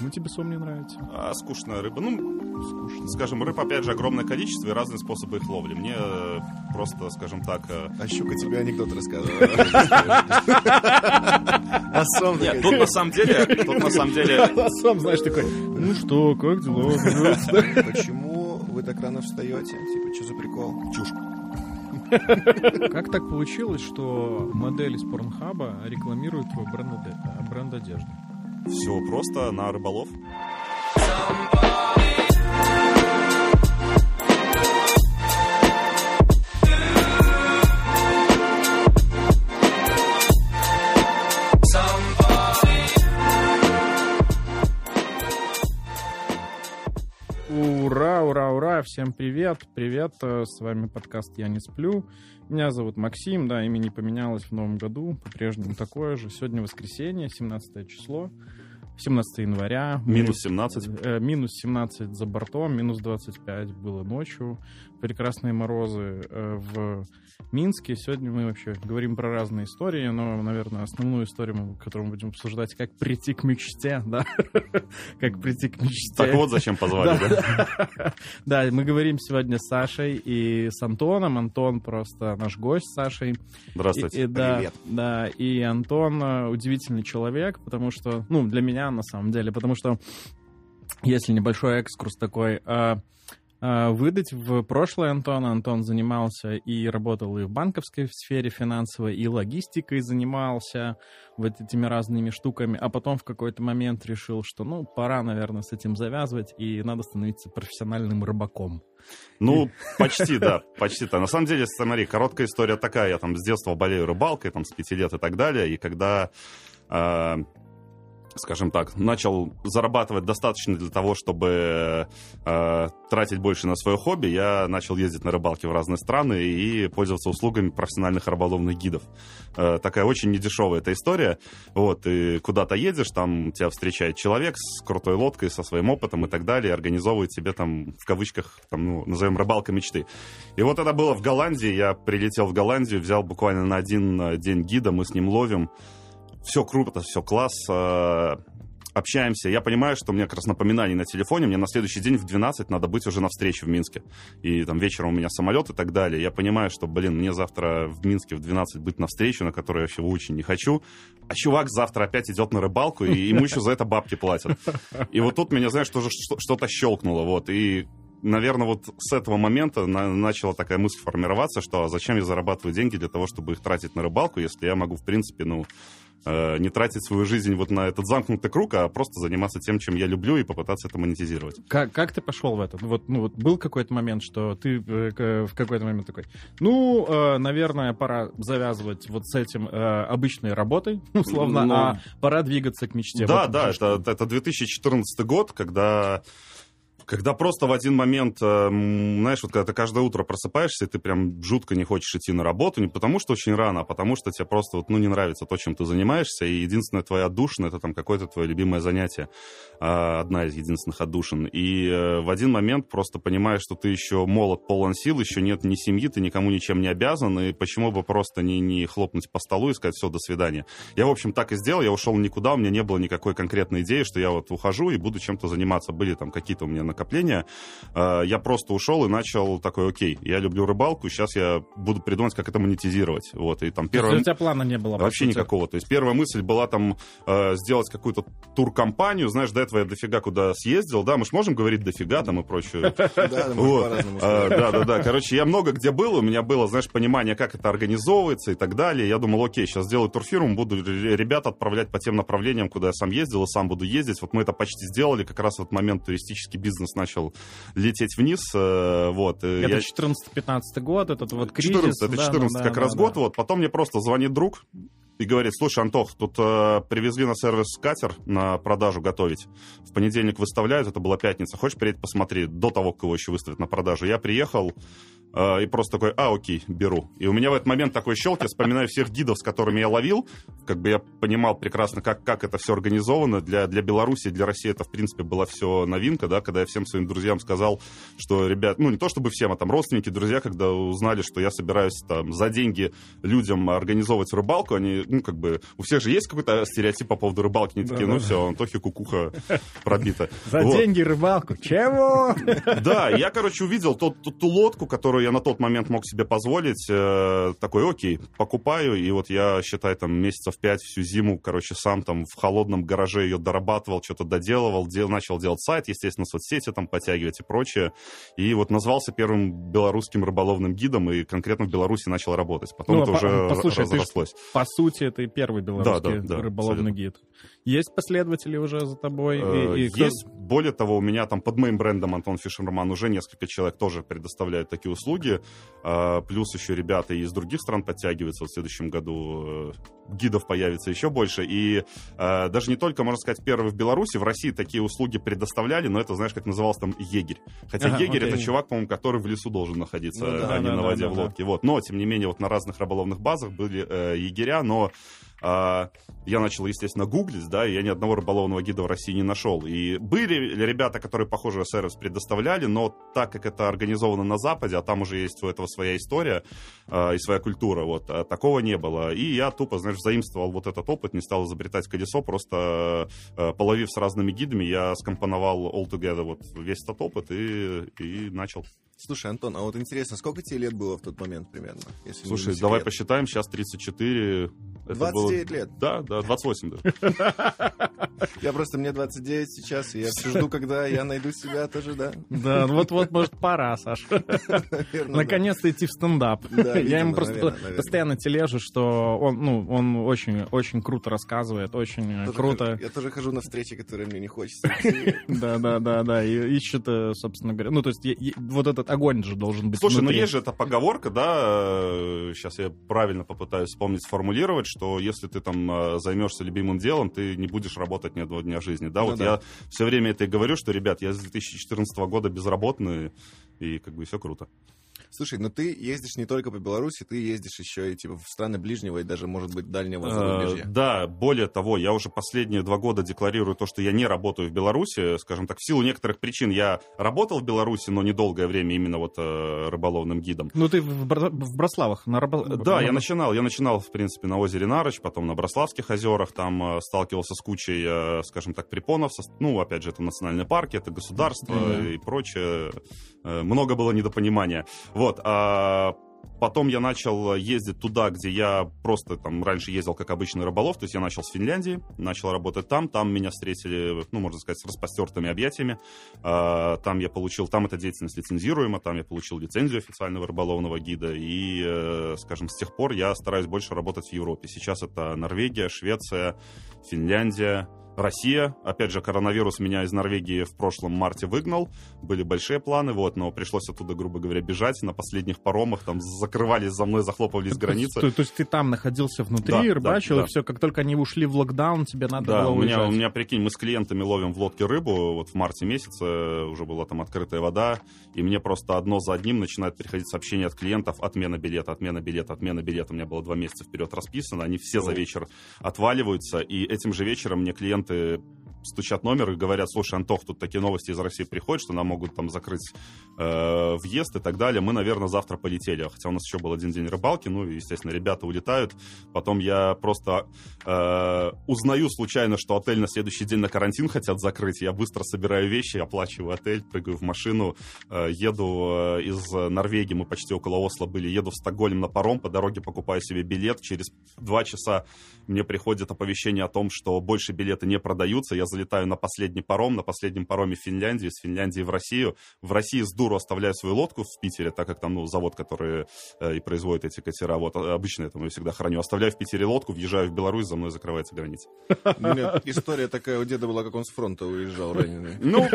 почему тебе сом не нравится? А, скучная рыба. Ну, скучно. скажем, рыб, опять же, огромное количество и разные способы их ловли. Мне э, просто, скажем так... Э, а щука тебе анекдот рассказывала. А сом Нет, тут на самом деле... Тут на самом деле... А сом, знаешь, такой, ну что, как дела? Почему вы так рано встаете? Типа, что за прикол? Чушь. Как так получилось, что модель из Порнхаба рекламирует твой бренд, бренд одежды? Все просто на рыболов. Ура, Всем привет! Привет, э, с вами подкаст «Я не сплю». Меня зовут Максим, да, имя не поменялось в новом году, по-прежнему такое же. Сегодня воскресенье, 17 число. 17 января. Минус 17. Э, минус 17 за бортом, минус 25 было ночью. Прекрасные морозы э, в Минске. Сегодня мы вообще говорим про разные истории, но, наверное, основную историю, которую мы будем обсуждать, как прийти к мечте, да? Как прийти к мечте. Так вот зачем позвали, да? Да, мы говорим сегодня с Сашей и с Антоном. Антон просто наш гость с Сашей. Здравствуйте. Привет. Да, и Антон э, удивительный человек, потому что, ну, для меня на самом деле, потому что если небольшой экскурс такой, э, выдать в прошлое Антона. Антон занимался и работал и в банковской сфере финансовой, и логистикой занимался вот этими разными штуками, а потом в какой-то момент решил, что, ну, пора, наверное, с этим завязывать, и надо становиться профессиональным рыбаком. Ну, почти, да, почти-то. На самом деле, смотри, короткая история такая. Я там с детства болею рыбалкой, там, с пяти лет и так далее, и когда э, скажем так, начал зарабатывать достаточно для того, чтобы э, тратить больше на свое хобби, я начал ездить на рыбалки в разные страны и пользоваться услугами профессиональных рыболовных гидов. Э, такая очень недешевая эта история. Вот, и куда-то едешь, там тебя встречает человек с крутой лодкой, со своим опытом и так далее, и организовывает себе там, в кавычках, там, ну, назовем рыбалка мечты. И вот это было в Голландии, я прилетел в Голландию, взял буквально на один день гида, мы с ним ловим, все круто, все класс, э, общаемся. Я понимаю, что меня как раз напоминание на телефоне, мне на следующий день в 12 надо быть уже на встрече в Минске. И там вечером у меня самолет и так далее. Я понимаю, что, блин, мне завтра в Минске в 12 быть на встречу, на которую я вообще очень не хочу. А чувак завтра опять идет на рыбалку, и ему еще за это бабки платят. И вот тут меня, знаешь, тоже что-то щелкнуло, вот. И наверное, вот с этого момента на, начала такая мысль формироваться, что а зачем я зарабатываю деньги для того, чтобы их тратить на рыбалку, если я могу, в принципе, ну, э, не тратить свою жизнь вот на этот замкнутый круг, а просто заниматься тем, чем я люблю, и попытаться это монетизировать. Как, как ты пошел в это? Вот, ну, вот был какой-то момент, что ты э, в какой-то момент такой, ну, э, наверное, пора завязывать вот с этим э, обычной работой, условно, Но... а пора двигаться к мечте. Да, вот, да, это, это 2014 год, когда когда просто в один момент, э, знаешь, вот когда ты каждое утро просыпаешься, и ты прям жутко не хочешь идти на работу, не потому что очень рано, а потому что тебе просто вот, ну, не нравится то, чем ты занимаешься, и единственная твоя отдушина — это там какое-то твое любимое занятие, а, одна из единственных отдушин. И э, в один момент просто понимаешь, что ты еще молод, полон сил, еще нет ни семьи, ты никому ничем не обязан, и почему бы просто не, не хлопнуть по столу и сказать «все, до свидания». Я, в общем, так и сделал, я ушел никуда, у меня не было никакой конкретной идеи, что я вот ухожу и буду чем-то заниматься. Были там какие-то у меня накопления. Э, я просто ушел и начал такой, окей, я люблю рыбалку, сейчас я буду придумать, как это монетизировать. Вот, и там первая... у тебя плана не было? Вообще никакого. То есть первая мысль была там э, сделать какую-то туркомпанию, знаешь, до этого я дофига куда съездил, да, мы же можем говорить дофига там и прочее. Да, да, да. Короче, я много где был, у меня было, знаешь, понимание, как это организовывается и так далее. Я думал, окей, сейчас сделаю турфирму, буду ребят отправлять по тем направлениям, куда я сам ездил и сам буду ездить. Вот мы это почти сделали, как раз в этот момент туристический бизнес начал лететь вниз. Э, вот. Это 14-15 год, этот вот кризис. 14, это 14 да, как да, раз да, год. Вот. Потом мне просто звонит друг и говорит, слушай, Антох, тут э, привезли на сервис катер на продажу готовить. В понедельник выставляют, это была пятница. Хочешь приедь посмотри, до того, как его еще выставят на продажу? Я приехал, э, и просто такой, а, окей, беру. И у меня в этот момент такой щелк, я вспоминаю всех гидов, с которыми я ловил, как бы я понимал прекрасно, как, как это все организовано. Для, для Беларуси, для России это, в принципе, была все новинка, да, когда я всем своим друзьям сказал, что, ребят, ну, не то чтобы всем, а там родственники, друзья, когда узнали, что я собираюсь там за деньги людям организовывать рыбалку, они, ну, как бы, у всех же есть какой-то стереотип по поводу рыбалки, они такие, ну, все, Антохи кукуха пробита. За деньги рыбалку, чего? Да, я, короче, увидел ту, ту, ту лодку, которую я на тот момент мог себе позволить, э, такой, окей, покупаю, и вот я, считай, там, месяцев пять всю зиму, короче, сам там в холодном гараже ее дорабатывал, что-то доделывал, дел, начал делать сайт, естественно, соцсети там подтягивать и прочее, и вот назвался первым белорусским рыболовным гидом, и конкретно в Беларуси начал работать. Потом ну, это по, уже послушай, разрослось. Ты по сути, это и первый белорусский да, да, да, рыболовный абсолютно. гид. Есть последователи уже за тобой? И, и э, Есть. Кто... Более того, у меня там под моим брендом Антон Фишерман уже несколько человек тоже предоставляют такие услуги. А, плюс еще ребята из других стран подтягиваются. Вот в следующем году э, гидов появится еще больше. И даже не только, можно сказать, первый в Беларуси, в России такие услуги предоставляли, но это, знаешь, как назывался там егерь. Хотя ага, егерь окей. это чувак, по-моему, который в лесу должен находиться, ну, да, а не да, на воде да, в лодке. Да. Вот. Но, тем не менее, вот на разных рыболовных базах были э, егеря, но я начал, естественно, гуглить, да, и я ни одного рыболовного гида в России не нашел. И были ребята, которые похожий сервис предоставляли, но так как это организовано на Западе, а там уже есть у этого своя история э, и своя культура, вот, а такого не было. И я тупо, знаешь, заимствовал вот этот опыт, не стал изобретать колесо, просто половив с разными гидами, я скомпоновал all together вот весь этот опыт и, и начал. Слушай, Антон, а вот интересно, сколько тебе лет было в тот момент примерно? Если Слушай, давай посчитаем, сейчас 34. 29 было... лет? Да, да, 28 даже. Я просто, мне 29 сейчас, и я все жду, когда я найду себя тоже, да. Да, вот-вот, может, пора, Саша. Наконец-то идти в стендап. Я ему просто постоянно тележу, что он, ну, он очень, очень круто рассказывает, очень круто. Я тоже хожу на встречи, которые мне не хочется. Да, да, да, да, и ищет, э, собственно говоря, ну, то есть вот этот огонь же должен быть Слушай, ну есть же эта поговорка, да, сейчас э, я правильно попытаюсь вспомнить, сформулировать, что если ты там э, займешься любимым делом, ты не будешь работать ни одного дня жизни, да, ну, вот да. я все время это и говорю, что, ребят, я с 2014 года безработный, и как бы все круто. Слушай, но ты ездишь не только по Беларуси, ты ездишь еще и типа в страны ближнего и даже, может быть, дальнего э, зарубежья. Да, более того, я уже последние два года декларирую то, что я не работаю в Беларуси, скажем так, в силу некоторых причин. Я работал в Беларуси, но недолгое время именно вот э, рыболовным гидом. Ну ты в, Бр... в Брославах на рыбол... Да, я начинал, я начинал, в принципе, на озере Нарыч, потом на Брославских озерах, там э, сталкивался с кучей, скажем так, препонов, ну, опять же, это национальные парки, это государство mm-hmm. и прочее. Много было недопонимания. Вот, а Потом я начал ездить туда, где я просто там раньше ездил как обычный рыболов, то есть я начал с Финляндии, начал работать там, там меня встретили, ну, можно сказать, с распростертыми объятиями. А, там я получил, там эта деятельность лицензируема, там я получил лицензию официального рыболовного гида, и, э, скажем, с тех пор я стараюсь больше работать в Европе. Сейчас это Норвегия, Швеция, Финляндия, Россия, опять же, коронавирус меня из Норвегии в прошлом марте выгнал, были большие планы, вот, но пришлось оттуда, грубо говоря, бежать на последних паромах, там закрывались за мной, захлопывались границы. То, то есть ты там находился внутри, да, рыбачил, да, да. и все, как только они ушли в локдаун, тебе надо да, было у меня, уезжать. у меня, прикинь, мы с клиентами ловим в лодке рыбу, вот в марте месяце уже была там открытая вода, и мне просто одно за одним начинает приходить сообщения от клиентов, отмена билета, отмена билета, отмена билета, у меня было два месяца вперед расписано, они все за вечер отваливаются, и этим же вечером мне клиенты стучат номер и говорят, слушай, Антох, тут такие новости из России приходят, что нам могут там закрыть э, въезд и так далее. Мы, наверное, завтра полетели. Хотя у нас еще был один день рыбалки, ну, и, естественно, ребята улетают. Потом я просто э, узнаю случайно, что отель на следующий день на карантин хотят закрыть. Я быстро собираю вещи, оплачиваю отель, прыгаю в машину, э, еду э, из Норвегии, мы почти около Осло были, еду в Стокгольм на паром, по дороге покупаю себе билет. Через два часа мне приходит оповещение о том, что больше билеты не продаются. Я залетаю на последний паром, на последнем пароме в Финляндию, из Финляндии в Россию. В России с дуру оставляю свою лодку в Питере, так как там ну, завод, который э, и производит эти катера. Вот а, обычно я всегда храню. Оставляю в Питере лодку, въезжаю в Беларусь, за мной закрывается граница. История такая у деда была, как он с фронта уезжал раненый. Ну,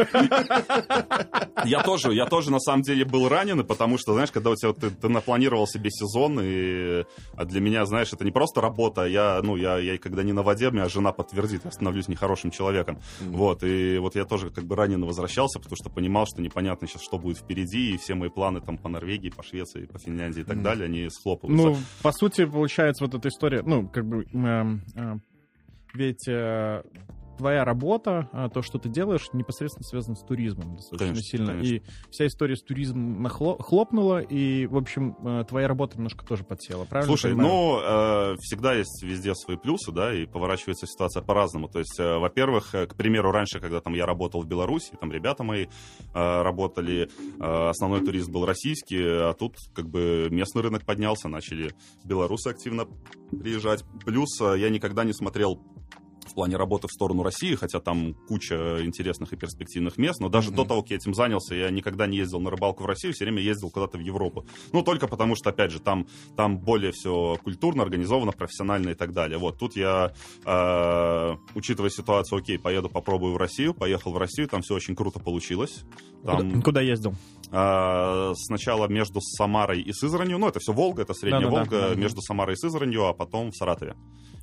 я тоже, я тоже на самом деле был раненый, потому что, знаешь, когда у тебя ты, ты напланировал себе сезон, и а для меня, знаешь, это не просто работа, я, ну, я, я когда не на воде, меня жена подтвердит, я становлюсь нехорошим человеком человеком. Вот, и вот я тоже как бы ранено возвращался, потому что понимал, что непонятно сейчас, что будет впереди, и все мои планы там по Норвегии, по Швеции, по Финляндии и так далее, они схлопываются. Ну, по сути, получается, вот эта история, ну, как бы, эм, э, ведь э, твоя работа, а, то, что ты делаешь, непосредственно связано с туризмом достаточно Конечно, сильно. конечно. И вся история с туризмом нахло- хлопнула, и, в общем, э, твоя работа немножко тоже подсела, правильно? Слушай, ну, э, всегда есть везде свои плюсы, да, и поворачивается ситуация по-разному. То есть, э, во-первых, э, к примеру, раньше, когда там я работал в Беларуси, там ребята мои э, работали, э, основной туризм был российский, а тут как бы местный рынок поднялся, начали белорусы активно приезжать. Плюс э, я никогда не смотрел в плане работы в сторону России, хотя там куча интересных и перспективных мест, но даже Мгм. до того, как я этим занялся, я никогда не ездил на рыбалку в Россию, все время ездил куда-то в Европу. Ну, только потому что, опять же, там, там более все культурно, организовано, профессионально и так далее. Вот, тут я, э, учитывая ситуацию, окей, поеду попробую в Россию, поехал в Россию, там все очень круто получилось. Там, Куда, куда ездил? а, сначала между Самарой и Сызранью, ну, это все Волга, это Средняя Да-да-да. Волга, Мгм. между Самарой и Сызранью, а потом в Саратове.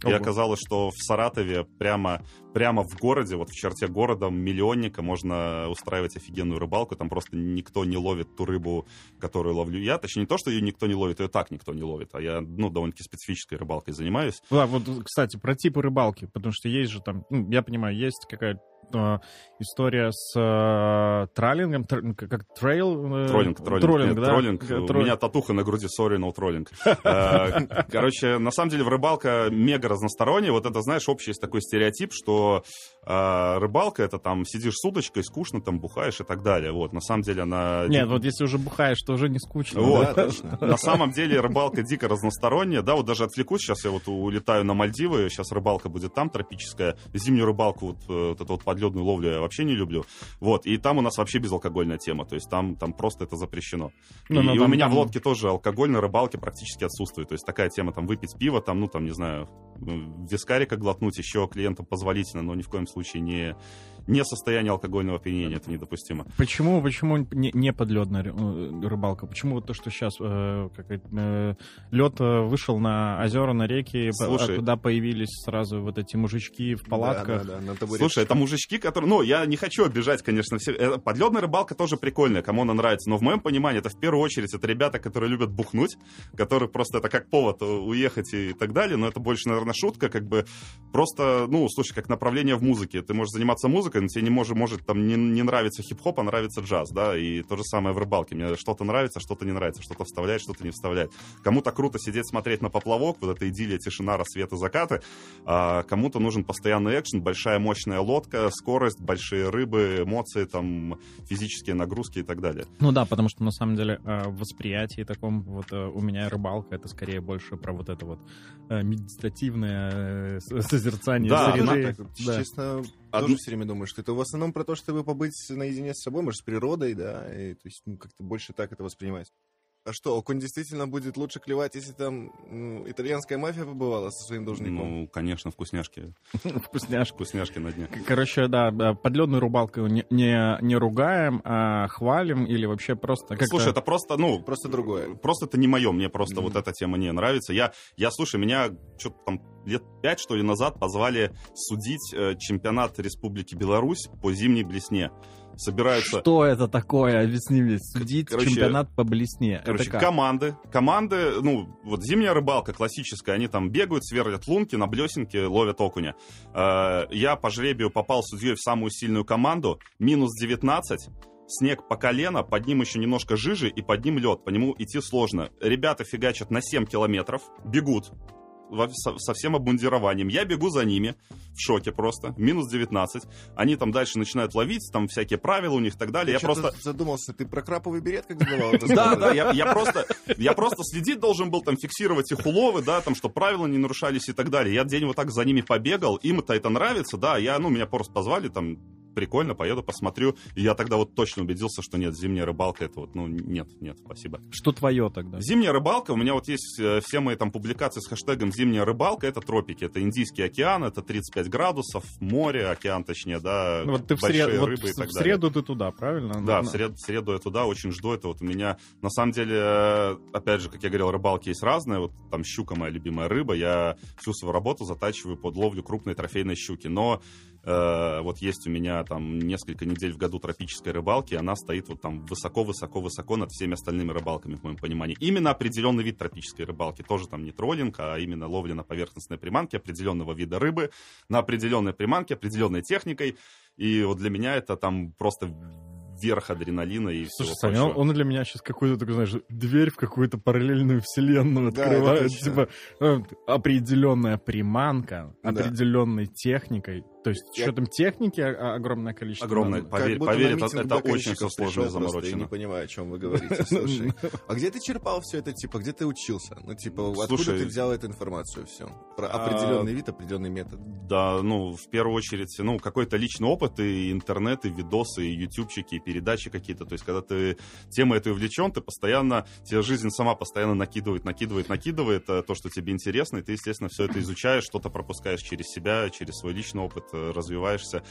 И Ого. оказалось, что в Саратове прямо, прямо в городе, вот в черте города миллионника можно устраивать офигенную рыбалку. Там просто никто не ловит ту рыбу, которую ловлю я. Точнее, не то, что ее никто не ловит, ее так никто не ловит. А я, ну, довольно-таки специфической рыбалкой занимаюсь. Да, вот, кстати, про типы рыбалки, потому что есть же там, ну, я понимаю, есть какая-то э, история с э, траллингом, тр- как трейл... э, Троллинг, троллинг. троллинг, Нет, да? троллинг. У меня татуха на груди, sorry, no троллинг. Короче, на самом деле рыбалка мега разносторонняя. Вот это, знаешь, общий есть такой стереотип, что э, рыбалка это там сидишь с удочкой, скучно там бухаешь и так далее. Вот, на самом деле она... Нет, вот если уже бухаешь, то уже не скучно. Вот. Да. На самом деле рыбалка дико разносторонняя. Да, вот даже отвлекусь, сейчас я вот улетаю на Мальдивы, сейчас рыбалка будет там тропическая. Зимнюю рыбалку, вот, э, вот эту вот подледную ловлю я вообще не люблю. Вот, и там у нас вообще безалкогольная тема, то есть там, там просто это запрещено. Ну, и ну, и там- у меня там- в лодке тоже алкоголь на рыбалке практически отсутствует. То есть такая тема, там, выпить пиво, там, ну, там, не знаю, м, вискарика глотнуть еще клиентам позволительно, но ни в коем случае не, не состояние алкогольного опьянения, это недопустимо. Почему, почему не, не подледная э, рыбалка? Почему вот то, что сейчас лед вышел на озера, на реки, Слушай. а туда появились сразу вот эти мужички в палатках? Да, да, да. Слушай, это мужички, которые... Ну, я не хочу обижать, конечно, все. Э, Подледная рыбалка тоже прикольная, кому она нравится. Но в моем понимании это в первую очередь это ребята, которые любят бухнуть, которые просто это как повод э, уехать и так далее. Но это больше, наверное, шутка, как бы просто, ну, слушай, как направление в музыке. Ты можешь заниматься музыкой, но тебе не может, может там не, не нравится хип-хоп, а нравится джаз, да, и то же самое в рыбалке. Мне что-то нравится, что-то не нравится, что-то вставляет, что-то не вставляет. Кому-то круто сидеть, смотреть на поплавок, вот эта идиллия, тишина, рассветы, закаты, а кому-то нужен постоянный экшен, большая мощная лодка, скорость, большие рыбы, эмоции, там, физические нагрузки и так далее. Ну да, потому что на самом деле в восприятии таком вот э, у меня рыбалка это скорее больше про вот это вот э, медитативное э, созерцание Да, среды. так Да. Честно, Одну- тоже все время думаю, что это в основном про то, чтобы побыть наедине с собой, может, с природой, да, и, то есть, ну, как-то больше так это воспринимать. А что, окунь действительно будет лучше клевать, если там ну, итальянская мафия побывала со своим должником? Ну, конечно, вкусняшки. Вкусняшка. Вкусняшки на дне. Короче, да, подледную рыбалку не, не, не ругаем, а хвалим или вообще просто. Слушай, это просто, ну, Просто другое. Просто это не мое, мне просто вот эта тема не нравится. Я, я слушай, меня что-то там лет пять, что ли, назад позвали судить э, чемпионат Республики Беларусь по зимней блесне. Собираются... Что это такое? Объясни мне. Судить Короче, чемпионат по блесне. Короче, команды, команды, ну, вот зимняя рыбалка классическая, они там бегают, сверлят лунки, на блесенке ловят окуня. Э, я по жребию попал судьей в самую сильную команду, минус 19, снег по колено, под ним еще немножко жижи и под ним лед, по нему идти сложно. Ребята фигачат на 7 километров, бегут во- со, со всем обмундированием. Я бегу за ними, в шоке просто, минус 19. Они там дальше начинают ловить, там всякие правила у них и так далее. Я чё-то просто... задумался, ты про краповый берет как сдавал? Да, да, я, я просто, я просто следить должен был, там, фиксировать их уловы, да, там, чтобы правила не нарушались и так далее. Я день вот так за ними побегал, им-то это нравится, да, я, ну, меня просто позвали, там, прикольно, поеду, посмотрю. И я тогда вот точно убедился, что нет, зимняя рыбалка, это вот, ну, нет, нет, спасибо. Что твое тогда? Зимняя рыбалка, у меня вот есть э, все мои там публикации с хэштегом «Зимняя рыбалка», это тропики, это Индийский океан, это 35 градусов, море, океан точнее, да, Ну, Вот ты в, большие сред- вот рыбы и в так далее. среду ты туда, правильно? Да, в среду, в среду я туда очень жду. Это вот у меня, на самом деле, опять же, как я говорил, рыбалки есть разные. Вот там щука моя любимая рыба. Я всю свою работу затачиваю под ловлю крупной трофейной щуки. Но Э, вот есть у меня там несколько недель в году тропической рыбалки, она стоит вот там высоко-высоко-высоко над всеми остальными рыбалками, в моем понимании. Именно определенный вид тропической рыбалки, тоже там не троллинг, а именно ловля на поверхностной приманке определенного вида рыбы, на определенной приманке, определенной техникой. И вот для меня это там просто верх адреналина и Слушай, всего Саня, он, прочего. он для меня сейчас какую-то, такой, знаешь, дверь в какую-то параллельную вселенную Да, открывает. точно. Типа, э, определенная приманка, Да. определенной техникой. То есть, Я- там техники огромное количество. Огромное. Поверь- поверь, на это- это очень всё сложно и заморочено. не понимаю, о чем вы говорите, слушай. А где ты черпал все это, типа, где ты учился? Ну, типа, откуда ты взял эту информацию все? Про а, определенный вид, определенный метод. Да, ну, в первую очередь, ну, какой-то личный опыт, и интернет, и видосы, и ютубчики, и передачи какие-то. То есть, когда ты темой этой увлечен, ты постоянно, тебе жизнь сама постоянно накидывает, накидывает, накидывает э, то, что тебе интересно, и ты, естественно, все это изучаешь, что-то пропускаешь через себя, через свой личный опыт, э, развиваешься.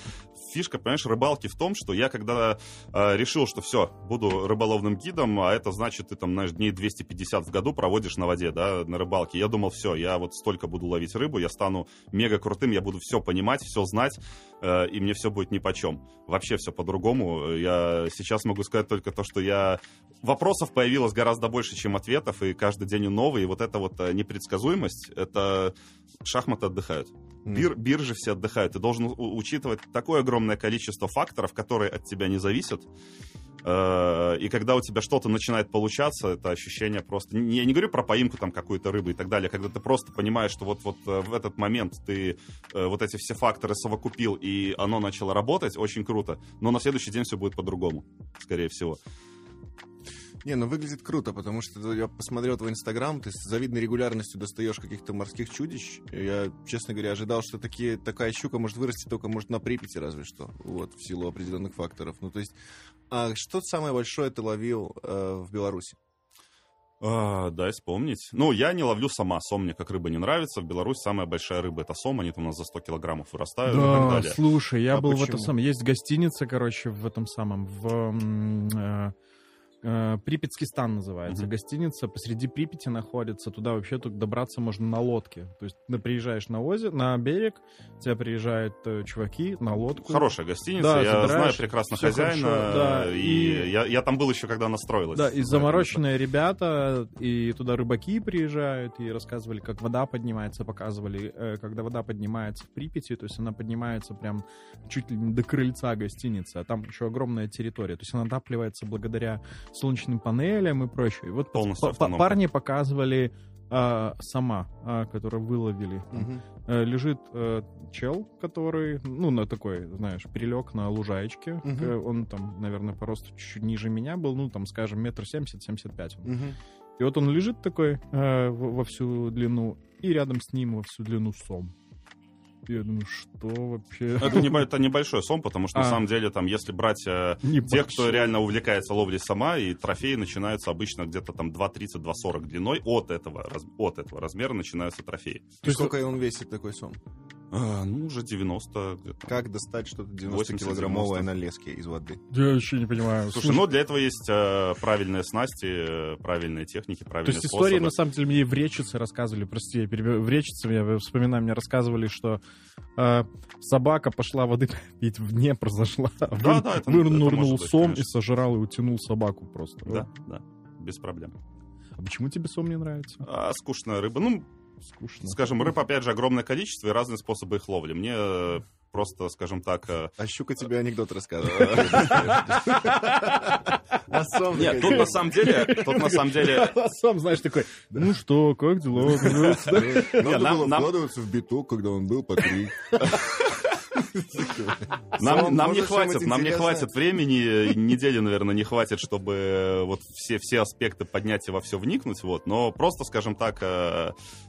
Фишка, понимаешь, рыбалки в том, что я когда э, решил, что все, буду рыболовным гидом, а это значит, ты там, знаешь, дней 250 в году проводишь на воде, да, на рыбалке. Я думал, все, я вот столько буду ловить рыбу, я стану мега крутым, я буду все понимать, все знать, э, и мне все будет нипочем. Вообще все по-другому. Я сейчас могу сказать только то, что я... Вопросов появилось гораздо больше, чем ответов, и каждый день новый. И вот эта вот э, непредсказуемость, это шахматы отдыхают. Бир, биржи все отдыхают. Ты должен учитывать такое огромное количество факторов, которые от тебя не зависят. Э, И когда у тебя что-то начинает получаться, это ощущение просто... Я не говорю про поимку там какой-то рыбы и так далее, когда ты просто понимаешь, что вот, вот в этот момент ты вот эти все факторы совокупил, и оно начало работать, очень круто. Но на следующий день все будет по-другому, скорее всего. Не, ну выглядит круто, потому что я посмотрел твой инстаграм, ты с завидной регулярностью достаешь каких-то морских чудищ. Я, честно говоря, ожидал, что такие, такая щука может вырасти только, может, на Припяти разве что. Вот, в силу определенных факторов. Ну, то есть, а что самое большое ты ловил э, в Беларуси? А, дай вспомнить. Ну, я не ловлю сама. Сом мне как рыба не нравится. В Беларусь самая большая рыба это сом. Они там у нас за 100 килограммов вырастают и так Да, далее. слушай, я А был в почему? этом самом... Есть гостиница, короче, в этом самом... В, э, э, Припятский стан называется. Мгм. Гостиница посреди Припяти находится. Туда вообще только добраться можно на лодке. То есть ты приезжаешь на озеро, на берег, тебя приезжают э, чуваки на лодку. Хорошая гостиница, Да, я знаю прекрасно хозяина. хорошо, да, и и- Я, я там был еще, когда она строилась. Да, и замороченные ребята, и туда рыбаки приезжают, и рассказывали, как вода поднимается, показывали, э, когда вода поднимается в Припяти, то есть она поднимается прям чуть ли не до крыльца гостиницы, а там еще огромная территория, то есть она отапливается благодаря солнечным панелям и прочее. И вот Полностью парни показывали а, сама, а, которую выловили. Там, э, лежит э, чел, который, ну, на такой, знаешь, прилег на лужаечке. Э, Он там, наверное, по росту чуть-чуть ниже меня был, ну, там, скажем, метр семьдесят, семьдесят пять. И вот он лежит такой э, во, во всю длину, и рядом с ним во всю длину сом. Я думаю, что вообще? Это, не, это небольшой сом, потому что на А. самом деле там, если брать э, тех, кто реально увлекается ловлей сама, и трофеи начинаются обычно где-то там 2.30-2.40 длиной, от этого, от этого размера начинаются трофеи. И сколько он весит, такой сом? А, ну, уже 90 где-то. Как достать что-то 80, 90-килограммовое 90. на леске из воды? Я вообще не понимаю. Слушай, ну для этого есть э, правильные снасти, правильные техники, То правильные есть истории, на самом деле, мне в Речице рассказывали, прости, я перебью, в Речице, я вспоминаю, мне рассказывали, что э, собака пошла воды пить в Днепр, зашла, да, это- это может быть, сом конечно. и сожрал и утянул собаку просто. Да, да, без проблем. А почему тебе сом не нравится? А скучная рыба, ну, Скучно. скажем, рыб, опять же, огромное количество и разные способы их ловли. Мне э, просто, скажем так... э, А щука тебе анекдот рассказывала. Сом Нет, тут на самом деле, тут на самом деле... А сам, знаешь, такой, ну что, как дела? Надо нам- было вкладываться в биток, когда он был по три. Нам, нам не хватит, нам не хватит времени, недели, наверное, не хватит, чтобы э, вот все, все аспекты поднять и во все вникнуть, вот, но просто, скажем так,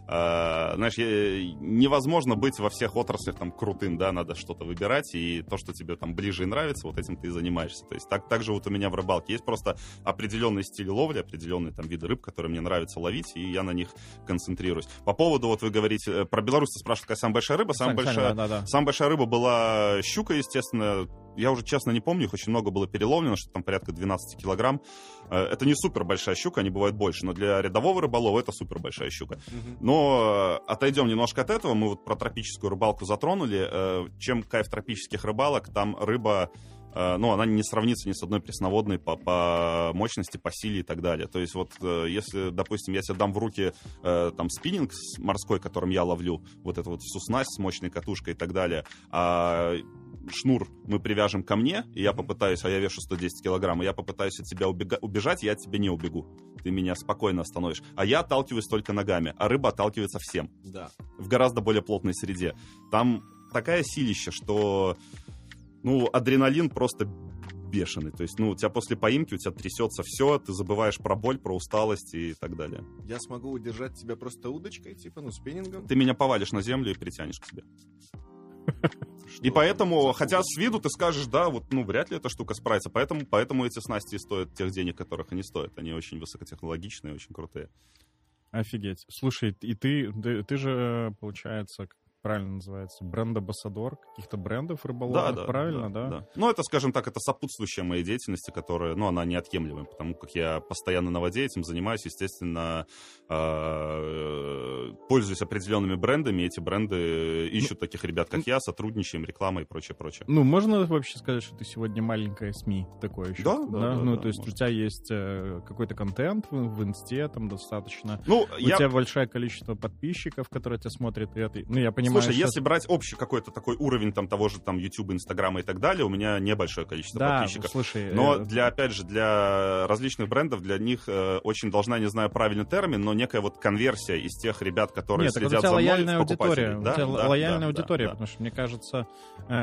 э, знаешь, невозможно быть во всех отраслях там крутым, да, надо что-то выбирать, и то, что тебе там ближе и нравится, вот этим ты и занимаешься, то есть так, так же вот у меня в рыбалке есть просто определенный стиль ловли, определенные там виды рыб, которые мне нравится ловить, и я на них концентрируюсь. По поводу, вот вы говорите, э, про Беларусь ты спрашиваете, какая самая большая рыба, самая большая... да, да. Самая большая рыба была щука, естественно, я уже честно не помню, их очень много было переловлено, что там порядка 12 килограмм. Э, это не супер большая щука, они бывают больше, но для рядового рыболова это супер большая щука. Но э, отойдем немножко от этого, мы вот про тропическую рыбалку затронули. Э, Чем кайф тропических рыбалок, там рыба ну, она не сравнится ни с одной пресноводной по, по мощности, по силе и так далее. То есть вот э, если, допустим, я себе дам в руки э, там спиннинг с- морской, которым я ловлю, вот эту вот всю снасть с мощной катушкой и так далее, а шнур мы привяжем ко мне, и я попытаюсь, а я вешу 110 килограмм, и я попытаюсь от тебя убега- убежать, я от тебя не убегу. Ты меня спокойно остановишь. А я отталкиваюсь только ногами, а рыба отталкивается всем Да. в гораздо более плотной среде. Там такая силища, что, ну, адреналин просто бешеный. То есть, ну, у тебя после поимки у тебя трясется все, ты забываешь про боль, про усталость и так далее. Я смогу удержать тебя просто удочкой, типа, ну, спиннингом. Ты меня повалишь на землю и притянешь к себе. И поэтому, хотя с виду ты скажешь, да, вот, ну, вряд ли эта штука справится. Поэтому, поэтому эти снасти стоят тех денег, которых они стоят. Они очень высокотехнологичные, очень крутые. Офигеть. Слушай, и ты, ты, ты же, получается, как правильно называется, бренд-амбассадор каких-то брендов рыболовных, правильно, да? Ну, это, скажем так, это сопутствующая моей деятельности, которая, ну, она неотъемлемая, потому как я постоянно на воде этим занимаюсь, естественно, э, пользуюсь определенными брендами, эти бренды ищут таких ребят, как я, сотрудничаем, реклама и прочее, прочее. Ну, можно вообще сказать, что ты сегодня маленькая СМИ такое еще? Да, да, да, Ну, да, то есть можно. у тебя есть э, какой-то контент в, в инсте там достаточно. Ну, У я... тебя большое количество подписчиков, которые тебя смотрят, и это... Ну, я понимаю, Слушай, что- если брать общий какой-то такой уровень там того же там YouTube, Инстаграма и так далее, у меня небольшое количество Да, подписчиков. слушай... Но э, для, опять же, для различных брендов, для них э, очень должна, не знаю правильный термин, но некая вот конверсия из тех ребят, которые Нет, так следят у тебя за мной, аудитория. Да, у тебя да, лояльная да, аудитория, да, потому что, мне кажется,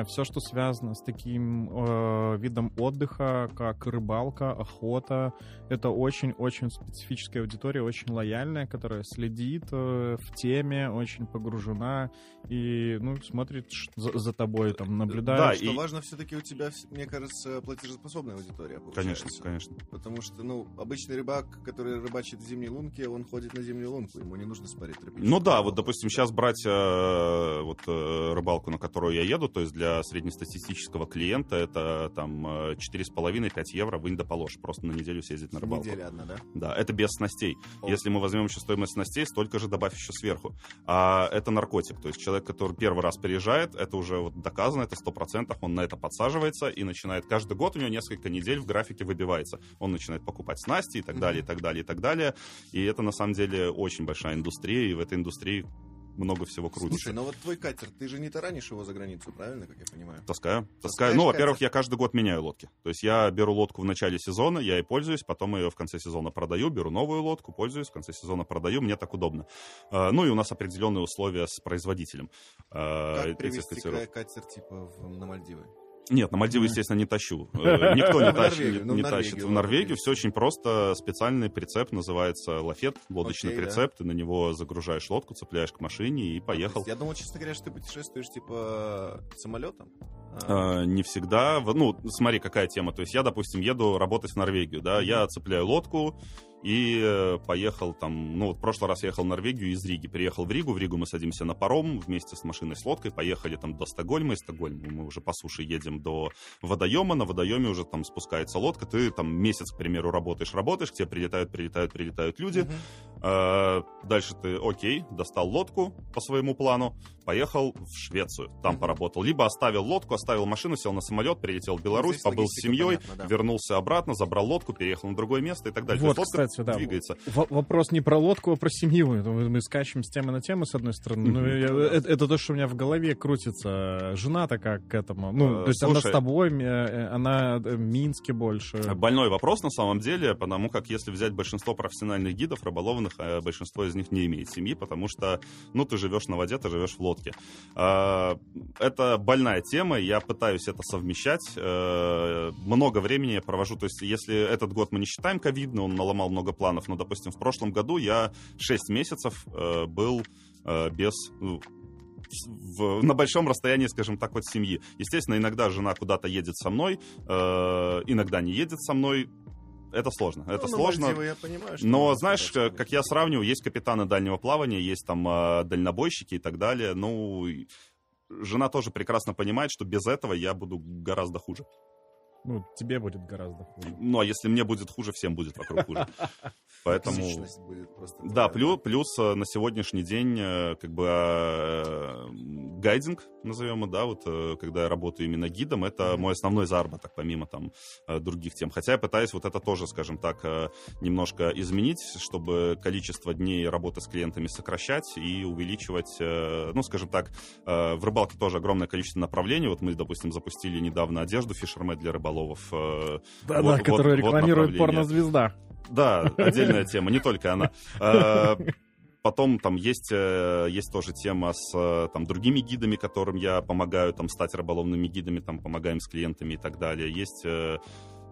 все, что связано с таким э, видом отдыха, как рыбалка, охота, это очень-очень специфическая аудитория, очень лояльная, которая следит э, в теме, очень погружена и, ну, смотрит за, за тобой, там, наблюдает. Да, Что и- важно, все-таки у тебя, мне кажется, платежеспособная аудитория. Конечно, получается. конечно. Потому что, ну, обычный рыбак, который рыбачит в зимней лунке, он ходит на зимнюю лунку, ему не нужно смотреть тропическую Ну да, рыбалку. вот, допустим, сейчас брать э, вот э, рыбалку, на которую я еду, то есть для среднестатистического клиента это там э, 4,5-5 евро вынь да положь, просто на неделю съездить на рыбалку. Неделя одна, да? Да, это без снастей. О. Если мы возьмем еще стоимость снастей, столько же добавь еще сверху. А это наркотик. То есть человек, который первый раз приезжает, это уже вот доказано, это сто процентов, он на это подсаживается и начинает каждый год у него несколько недель в графике выбивается. Он начинает покупать снасти и так далее, и так далее, и так далее. И это на самом деле очень большая индустрия, и в этой индустрии много всего крутится. Слушай, ну вот твой катер, ты же не таранишь его за границу, правильно, как я понимаю? Таскаю. Таскаю. Таскаешь Ну, во-первых, я каждый год меняю лодки. То есть я беру лодку в начале сезона, я ей пользуюсь, потом ее в конце сезона продаю, беру новую лодку, пользуюсь, в конце сезона продаю, мне так удобно. Э, Ну и у нас определенные условия с производителем. э, Как привезти катер, типа, в- на Мальдивы? Нет, на Мальдивы, естественно, не тащу. Э, Никто не тащит. Ну, не в тащит. Норвегию В Норвегию все очень просто. Специальный прицеп называется лафет, лодочный прицеп. Ты на него загружаешь лодку, цепляешь к машине и поехал. Я думал, честно говоря, что ты путешествуешь, типа, самолетом. Э, не всегда. Ну, смотри, какая тема. То есть я, допустим, еду работать в Норвегию, да, я цепляю лодку и э, поехал там, ну, вот в прошлый раз ехал в Норвегию из Риги. Приехал в Ригу, в Ригу мы садимся на паром вместе с машиной с лодкой, поехали там до Стокгольма, из Стокгольма мы уже по суше едем до водоема, на водоеме уже там спускается лодка, ты там месяц, к примеру, работаешь, работаешь, к тебе прилетают, прилетают, прилетают люди, мгм. Э, Дальше ты, окей, достал лодку по своему плану, поехал в Швецию, там Мгм. поработал. Либо оставил лодку, оставил машину, сел на самолет, прилетел в Беларусь, Здесь побыл с семьей, понятна, да. вернулся обратно, забрал лодку, переехал на другое место и так далее. Вот, То есть лодка кстати, да. двигается. В- вопрос не про лодку, а про семью. Мы скачем с темы на тему, с одной стороны. Ну, Мгм. я- это, это то, что у меня в голове крутится. Жена-то как к этому? Ну, Э, то есть она слушай. с тобой, э, она э, в Минске больше. Больной вопрос на самом деле, потому как если взять большинство профессиональных гидов, рыболовных, э, большинство из них не имеет семьи, потому что, ну, ты живешь на воде, ты живешь в лодке. А, Это больная тема, я пытаюсь это совмещать. Э, Много времени я провожу, то есть если этот год мы не считаем ковидный, он наломал много планов, но, допустим, в прошлом году я 6 месяцев э, был без в- на большом расстоянии, скажем так, от семьи. Естественно, иногда жена куда-то едет со мной, э, иногда не едет со мной. Это сложно. Это Ну, на сложно. Мальдивы я понимаю, что Но знаешь, э, как я сравниваю, есть капитаны дальнего плавания, есть там э, дальнобойщики и так далее. Ну, жена тоже прекрасно понимает, что без этого я буду гораздо хуже. Ну, тебе будет гораздо хуже. Ну, а если мне будет хуже, всем будет вокруг хуже. Поэтому... Будет просто Да, плюс, плюс э, на сегодняшний день э, как бы э, гайдинг, назовем его, да, вот когда я работаю именно гидом, это мой основной заработок, помимо там других тем. Хотя я пытаюсь вот это тоже, скажем так, немножко изменить, чтобы количество дней работы с клиентами сокращать и увеличивать, ну, скажем так, в рыбалке тоже огромное количество направлений. Вот мы, допустим, запустили недавно одежду фишермет для рыболовов. э, Да-да, Вот- которую вот- вот рекламирует порнозвезда. да, отдельная тема, не только она. Э, Потом там есть, э, есть тоже тема с э, там, другими гидами, которым я помогаю там, стать рыболовными гидами, там, помогаем с клиентами и так далее. Есть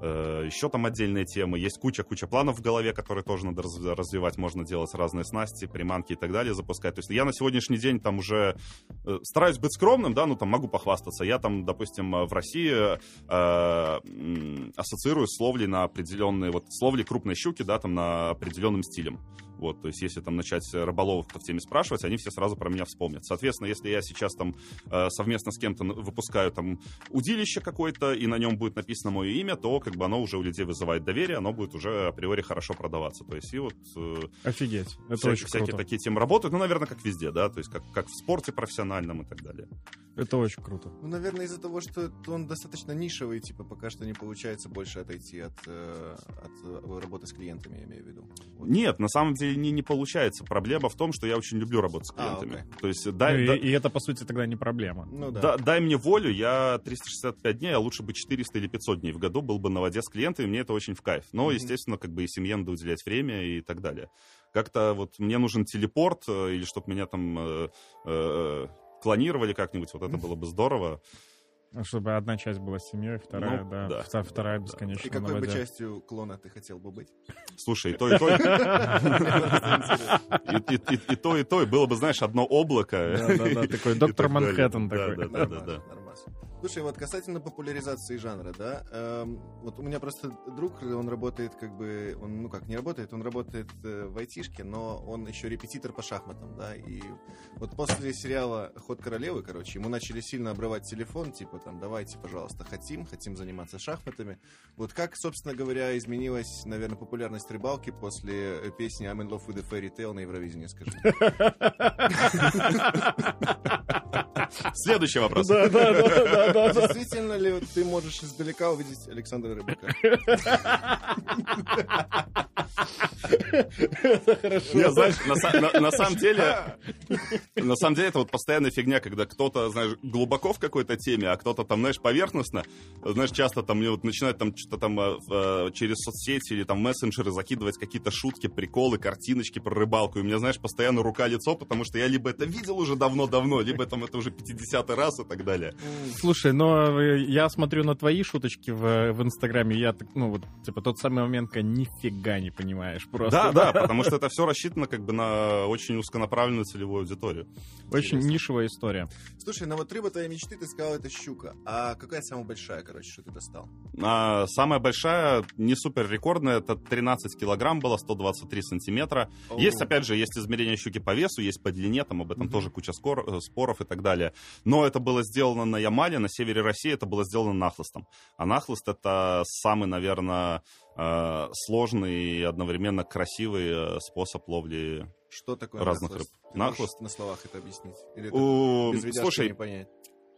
еще там отдельные темы. Есть куча-куча планов в голове, которые тоже надо раз- развивать. Можно делать разные снасти, приманки и так далее, запускать. То есть я на сегодняшний день там уже э, стараюсь быть скромным, да, ну там могу похвастаться. Я там, допустим, э, в России э, ассоциирую с ловлей на определенные, вот с ловлей крупной щуки, да, там на определенным стилем. Вот, то есть, если там начать рыболовов в теме спрашивать, они все сразу про меня вспомнят. Соответственно, если я сейчас там э, совместно с кем-то выпускаю там удилище какое-то, и на нем будет написано мое имя, то как бы оно уже у людей вызывает доверие, оно будет уже априори хорошо продаваться. То есть, и вот э, Офигеть. Это вся- очень всякие круто. такие темы работают, ну, наверное, как везде, да, то есть, как, как в спорте профессиональном и так далее. Это очень круто. Ну, наверное, из-за того, что он достаточно нишевый, типа, пока что не получается больше отойти от, э, от работы с клиентами, я имею в виду. Вот. Нет, на самом деле не, не получается. Проблема в том, что я очень люблю работать с А, клиентами. окей. То есть, Ну, дай, и, да- и это, по сути, тогда не проблема. Ну да. Да, дай мне волю, я 365 дней, а лучше бы 400 или 500 дней в году был бы на воде с клиентами, мне это очень в кайф. Но, Мгм. естественно, как бы и семье надо уделять время и так далее. Как-то вот мне нужен телепорт, э, или чтобы меня там э, э, клонировали как-нибудь, вот это было бы здорово. Ну, Чтобы одна часть была с семьей, вторая, Ну, да, да, вта- вторая да. бесконечно И какой бы частью клона ты хотел бы быть? Слушай, и то, и то, и, то, и то, было бы, знаешь, одно облако. Да-да-да, такой и доктор так далее. Манхэттен Да, такой. да, да, да, да. Слушай, вот касательно популяризации жанра, да, эм, вот у меня просто друг, он работает как бы, он, ну как, не работает, он работает э, в айтишке, но он еще репетитор по шахматам, да, и вот после сериала «Ход королевы», короче, ему начали сильно обрывать телефон, типа там, давайте, пожалуйста, хотим, хотим заниматься шахматами. Вот как, собственно говоря, изменилась, наверное, популярность рыбалки после э, песни «I'm in love with a fairy tale» на Евровидении, скажи? Следующий вопрос. Да, да, да, да, да, да. Действительно ли ты можешь издалека увидеть Александра Рыбака? Знаешь, на, са- на- на самом деле, на самом деле это вот постоянная фигня, когда кто-то, знаешь, глубоко в какой-то теме, а кто-то там, знаешь, поверхностно, знаешь, часто там мне вот начинают там что-то там э, э, через соцсети или там мессенджеры закидывать какие-то шутки, приколы, картиночки про рыбалку, и у меня, знаешь, постоянно рука-лицо, потому что я либо это видел уже давно-давно, либо там это уже 50 раз и так далее. Слушай, но э, я смотрю на твои шуточки в, в Инстаграме, я так, ну вот, типа, тот самый момент, когда нифига не понимаешь просто. Да, да, потому что это все рассчитано как бы на очень узконаправленную целевую аудиторию. Очень Интересно. нишевая история. Слушай, ну вот рыба твоей мечты, ты сказал, это щука. А какая самая большая, короче, что ты достал? А, самая большая, не супер рекордная, это 13 килограмм было, 123 сантиметра. Есть, опять же, есть измерение щуки по весу, есть по длине, там об этом Мгм. тоже куча скор- э, споров и так далее. Но это было сделано на Ямале, на севере России это было сделано нахлыстом. А нахлыст это самый, наверное, э, сложный и одновременно красивый э, способ ловли. Что такое разных нахлыст? рыб. Ты Нахлыст? на словах это объяснить? Или это У, Слушай, не понять?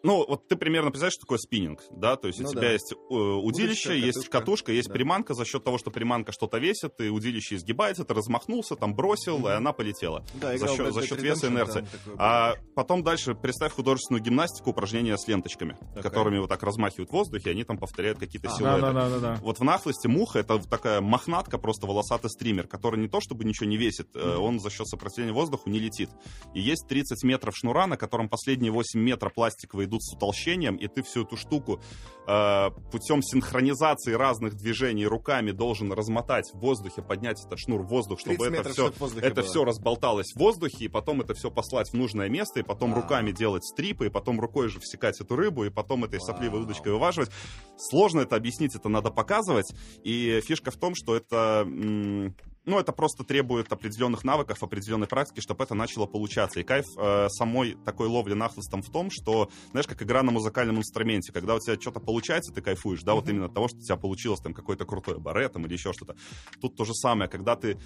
Ну, вот ты примерно представляешь, что такое спиннинг, да? То есть Ну у да. тебя есть э, удилище, Удочка, есть катушка. катушка, есть Да. приманка. За счет того, что приманка что-то весит, и удилище изгибается, ты размахнулся, там бросил, Мгм. и она полетела. Да, за счет- за счет веса и инерции. А потом дальше представь художественную гимнастику, упражнения с ленточками, Окей. которыми вот так размахивают в воздухе, они там повторяют какие-то А, Да, силуэты. да, да, да, да. Вот в нахлысте муха это такая мохнатка, просто волосатый стример, который не то чтобы ничего не весит, Мгм. он за счет сопротивления воздуху не летит. И есть 30 метров шнура, на котором последние 8 метров пластиковые идут с утолщением, и ты всю эту штуку э, путем синхронизации разных движений руками должен размотать в воздухе, поднять этот шнур в воздух, 30 чтобы это метров, все это было. все разболталось в воздухе, и потом это все послать в нужное место, и потом Вау. руками делать стрипы, и потом рукой же всекать эту рыбу, и потом этой сопливой удочкой вываживать. Сложно это объяснить, это надо показывать. И фишка в том, что это... м, ну, это просто требует определенных навыков, определенной практики, чтобы это начало получаться. И кайф э, самой такой ловли нахлыстом в том, что, знаешь, как игра на музыкальном инструменте, когда у тебя что-то получается, ты кайфуешь, да, mm-hmm. вот именно от того, что у тебя получилось там какое-то крутое баре там или еще что-то. Тут то же самое, когда ты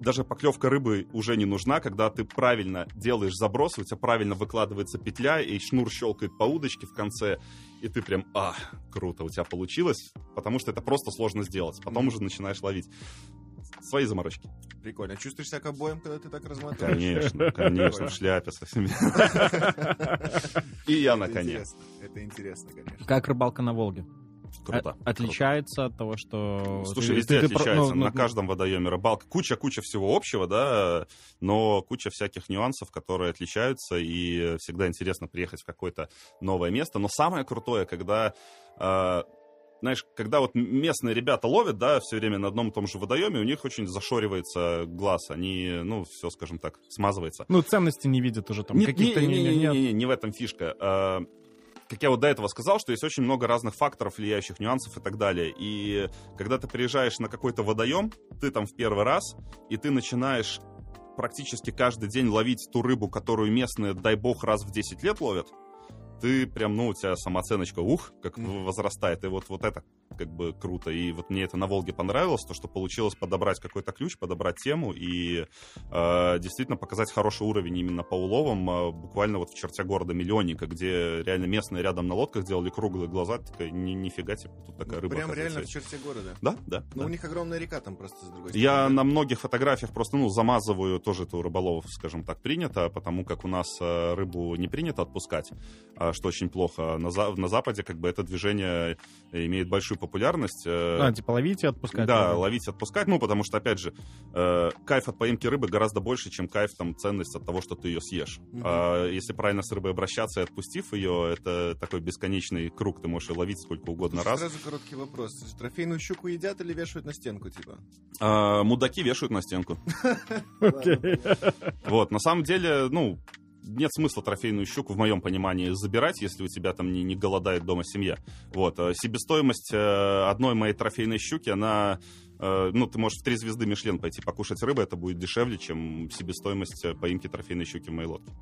даже поклевка рыбы уже не нужна, когда ты правильно делаешь заброс, у тебя правильно выкладывается петля, и шнур щелкает по удочке в конце, и ты прям, а, круто, у тебя получилось, потому что это просто сложно сделать. Потом уже начинаешь ловить свои заморочки. Прикольно. Чувствуешь себя ковбоем, когда ты так разматываешь? Конечно, конечно, в шляпе со всеми. И я на коне. Это интересно, конечно. Как рыбалка на Волге? Круто. А, отличается круто. от того, что... Слушай, везде ты, отличается. Ты, ну, на ну, каждом водоеме рыбалка. Куча-куча всего общего, да, но куча всяких нюансов, которые отличаются, и всегда интересно приехать в какое-то новое место. Но самое крутое, когда э, знаешь, когда вот местные ребята ловят, да, все время на одном и том же водоеме, у них очень зашоривается глаз, они, ну, все, скажем так, смазывается. Ну, ценности не видят уже там, каких-то... Не, не, не, не, не, не, не в этом фишка. Как я вот до этого сказал, что есть очень много разных факторов, влияющих нюансов и так далее. И когда ты приезжаешь на какой-то водоем, ты там в первый раз, и ты начинаешь практически каждый день ловить ту рыбу, которую местные, дай бог, раз в 10 лет ловят, ты прям, ну, у тебя самооценочка, ух, как возрастает. И вот, вот это как бы круто. И вот мне это на Волге понравилось, то, что получилось подобрать какой-то ключ, подобрать тему и э, действительно показать хороший уровень именно по уловам. Э, буквально вот в черте города Миллионника, где реально местные рядом на лодках делали круглые глаза, такая, ни, нифига себе, тут такая рыба. Прям реально в черте города? Да, да. Но да. у них огромная река там просто с другой стороны. Я на многих фотографиях просто, ну, замазываю тоже это у рыболовов, скажем так, принято, потому как у нас э, рыбу не принято отпускать. А, что очень плохо. На, на Западе как бы это движение имеет большую популярность. Э, а, типа ловить и отпускать. Да, рыбу. ловить и отпускать, ну, потому что, опять же, э, кайф от поимки рыбы гораздо больше, чем кайф, там, ценность от того, что ты ее съешь. Угу. А, если правильно с рыбой обращаться и отпустив ее, это такой бесконечный круг, ты можешь ее ловить сколько угодно Сразу раз. Сразу короткий вопрос. Трофейную щуку едят или вешают на стенку, типа? А, мудаки вешают на стенку. Вот, на самом деле, ну, нет смысла трофейную щуку, в моем понимании, забирать, если у тебя там не, не голодает дома семья. Вот. Э, себестоимость э, одной моей трофейной щуки, она э, ну, ты можешь в три звезды Мишлен пойти покушать рыбы, это будет дешевле, чем себестоимость поимки трофейной щуки в моей лодке.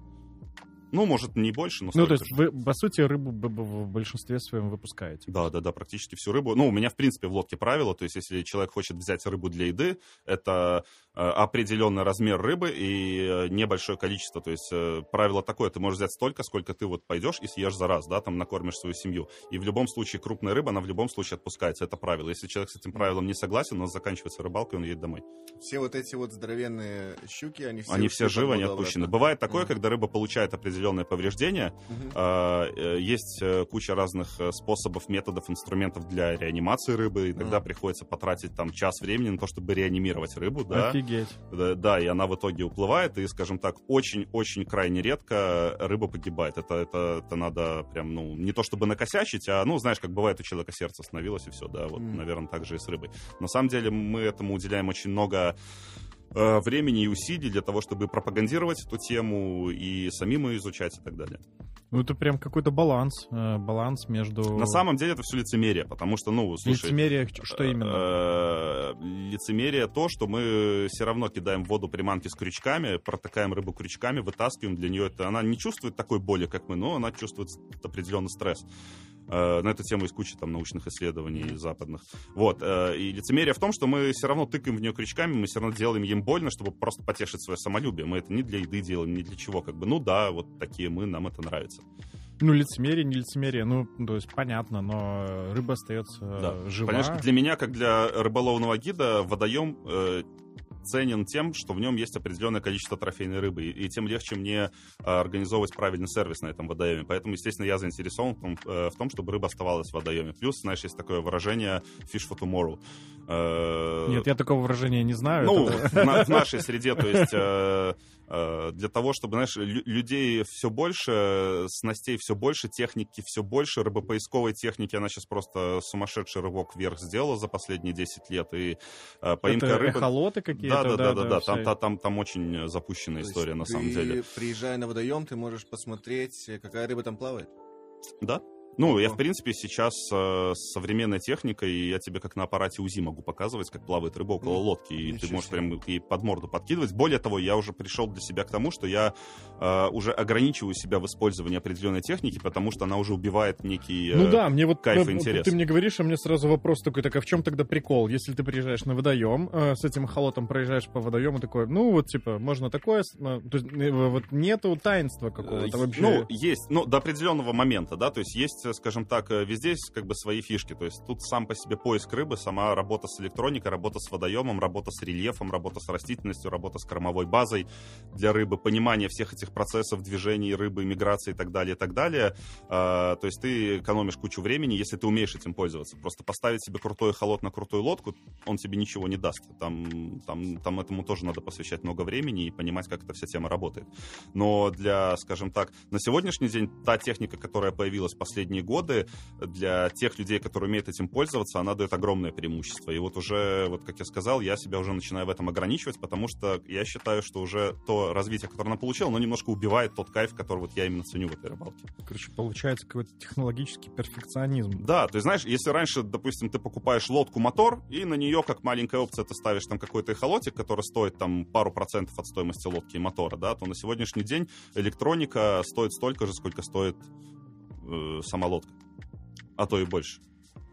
Ну, может, не больше, но Ну, то есть же. вы, по сути, рыбу в большинстве своем выпускаете? Да, да, да, практически всю рыбу. Ну, у меня, в принципе, в лодке правило, то есть если человек хочет взять рыбу для еды, это определенный размер рыбы и э, небольшое количество. То есть э, правило такое, ты можешь взять столько, сколько ты вот пойдешь и съешь за раз, да, там накормишь свою семью. И в любом случае крупная рыба, она в любом случае отпускается, это правило. Если человек с этим правилом не согласен, у нас заканчивается рыбалка, и он едет домой. Все вот эти вот здоровенные щуки, они все... Они все живы, они отпущены. Обратно. Бывает такое, mm-hmm. когда рыба получает определенное повреждение. Угу. Есть э, куча разных э, способов, методов, инструментов для реанимации рыбы. Иногда угу. приходится потратить там час времени на то, чтобы реанимировать рыбу. Да? Офигеть. Да, да, и она в итоге уплывает, и, скажем так, очень-очень крайне редко рыба погибает. Это, это, это надо прям, ну, не то чтобы накосячить, а, ну, знаешь, как бывает, у человека сердце остановилось, и все, да, вот, mm. наверное, так же и с рыбой. На самом деле мы этому уделяем очень много Э, времени и усилий для того, чтобы пропагандировать эту тему и самим ее изучать и так далее. Ну, это прям какой-то баланс, э, баланс между... На самом деле это все лицемерие, потому что, ну, слушай... Лицемерие, что именно? Э, лицемерие то, что мы все равно кидаем в воду приманки с крючками, протыкаем рыбу крючками, вытаскиваем для нее это... Она не чувствует такой боли, как мы, но она чувствует определенный стресс. На эту тему есть куча там научных исследований западных. Вот. И лицемерие в том, что мы все равно тыкаем в нее крючками, мы все равно делаем ем больно, чтобы просто потешить свое самолюбие. Мы это не для еды делаем, не для чего. Как бы, ну да, вот такие мы, нам это нравится. Ну, лицемерие, не лицемерие, ну, то есть понятно, но рыба остается да. жива. Понимаешь, для меня, как для рыболовного гида, водоем э, ценен тем, что в нем есть определенное количество трофейной рыбы, и, и тем легче мне а, организовывать правильный сервис на этом водоеме. Поэтому, естественно, я заинтересован в том, э, в том чтобы рыба оставалась в водоеме. Плюс, знаешь, есть такое выражение «fish for tomorrow». Э, Нет, я такого выражения не знаю. Ну, в, в нашей среде, то есть Э, для того, чтобы, знаешь, людей все больше, снастей все больше, техники все больше, рыбопоисковой техники, она сейчас просто сумасшедший рывок вверх сделала за последние 10 лет, и э, поимка Это рыбы... эхолоты какие-то? Да, да, да, да, да, там, там, там, там очень запущенная история, на самом деле. приезжая на водоем, ты можешь посмотреть, какая рыба там плавает? Да, Ну, я, в принципе, сейчас э, с современной техникой, я тебе как на аппарате УЗИ могу показывать, как плавает рыба около лодки, и ты можешь себе. прям ей под морду подкидывать. Более того, я уже пришел для себя к тому, что я э, уже ограничиваю себя в использовании определенной техники, потому что она уже убивает некий... э, Ну да, мне вот кайф э, и интерес. ты мне говоришь, а мне сразу вопрос такой, так а в чем тогда прикол? Если ты приезжаешь на водоем, э, с этим холотом проезжаешь по водоему, такой, ну вот типа, можно такое, то есть э, вот нету таинства какого-то Э, вообще. Ну, есть, ну, до определенного момента, да, то есть есть, э, скажем так, э, везде есть как бы свои фишки, то есть тут сам по себе поиск рыбы, сама работа с электроникой, работа с водоемом, работа с рельефом, работа с растительностью, работа с кормовой базой для рыбы, понимание всех этих процессов движений рыбы, миграции и так далее, и так далее. А, то есть ты экономишь кучу времени, если ты умеешь этим пользоваться. Просто поставить себе крутой холод на крутую лодку, он тебе ничего не даст. Там, там, там этому тоже надо посвящать много времени и понимать, как эта вся тема работает. Но для, скажем так, на сегодняшний день та техника, которая появилась в последние годы, для тех людей, которые умеют этим пользоваться, она дает огромное преимущество. И вот уже, вот как я сказал, я себя уже начинаю в этом ограничивать, потому что я считаю, что уже то развитие, которое она получила, оно немножко убивает тот кайф, который вот я именно ценю в этой рыбалке. Короче, получается какой-то технологический перфекционизм. Да, то есть, знаешь, если раньше, допустим, ты покупаешь лодку-мотор, и на нее, как маленькая опция, ты ставишь там какой-то эхолотик, который стоит там пару процентов от стоимости лодки и мотора, да, то на сегодняшний день электроника стоит столько же, сколько стоит э, сама лодка. А то и больше.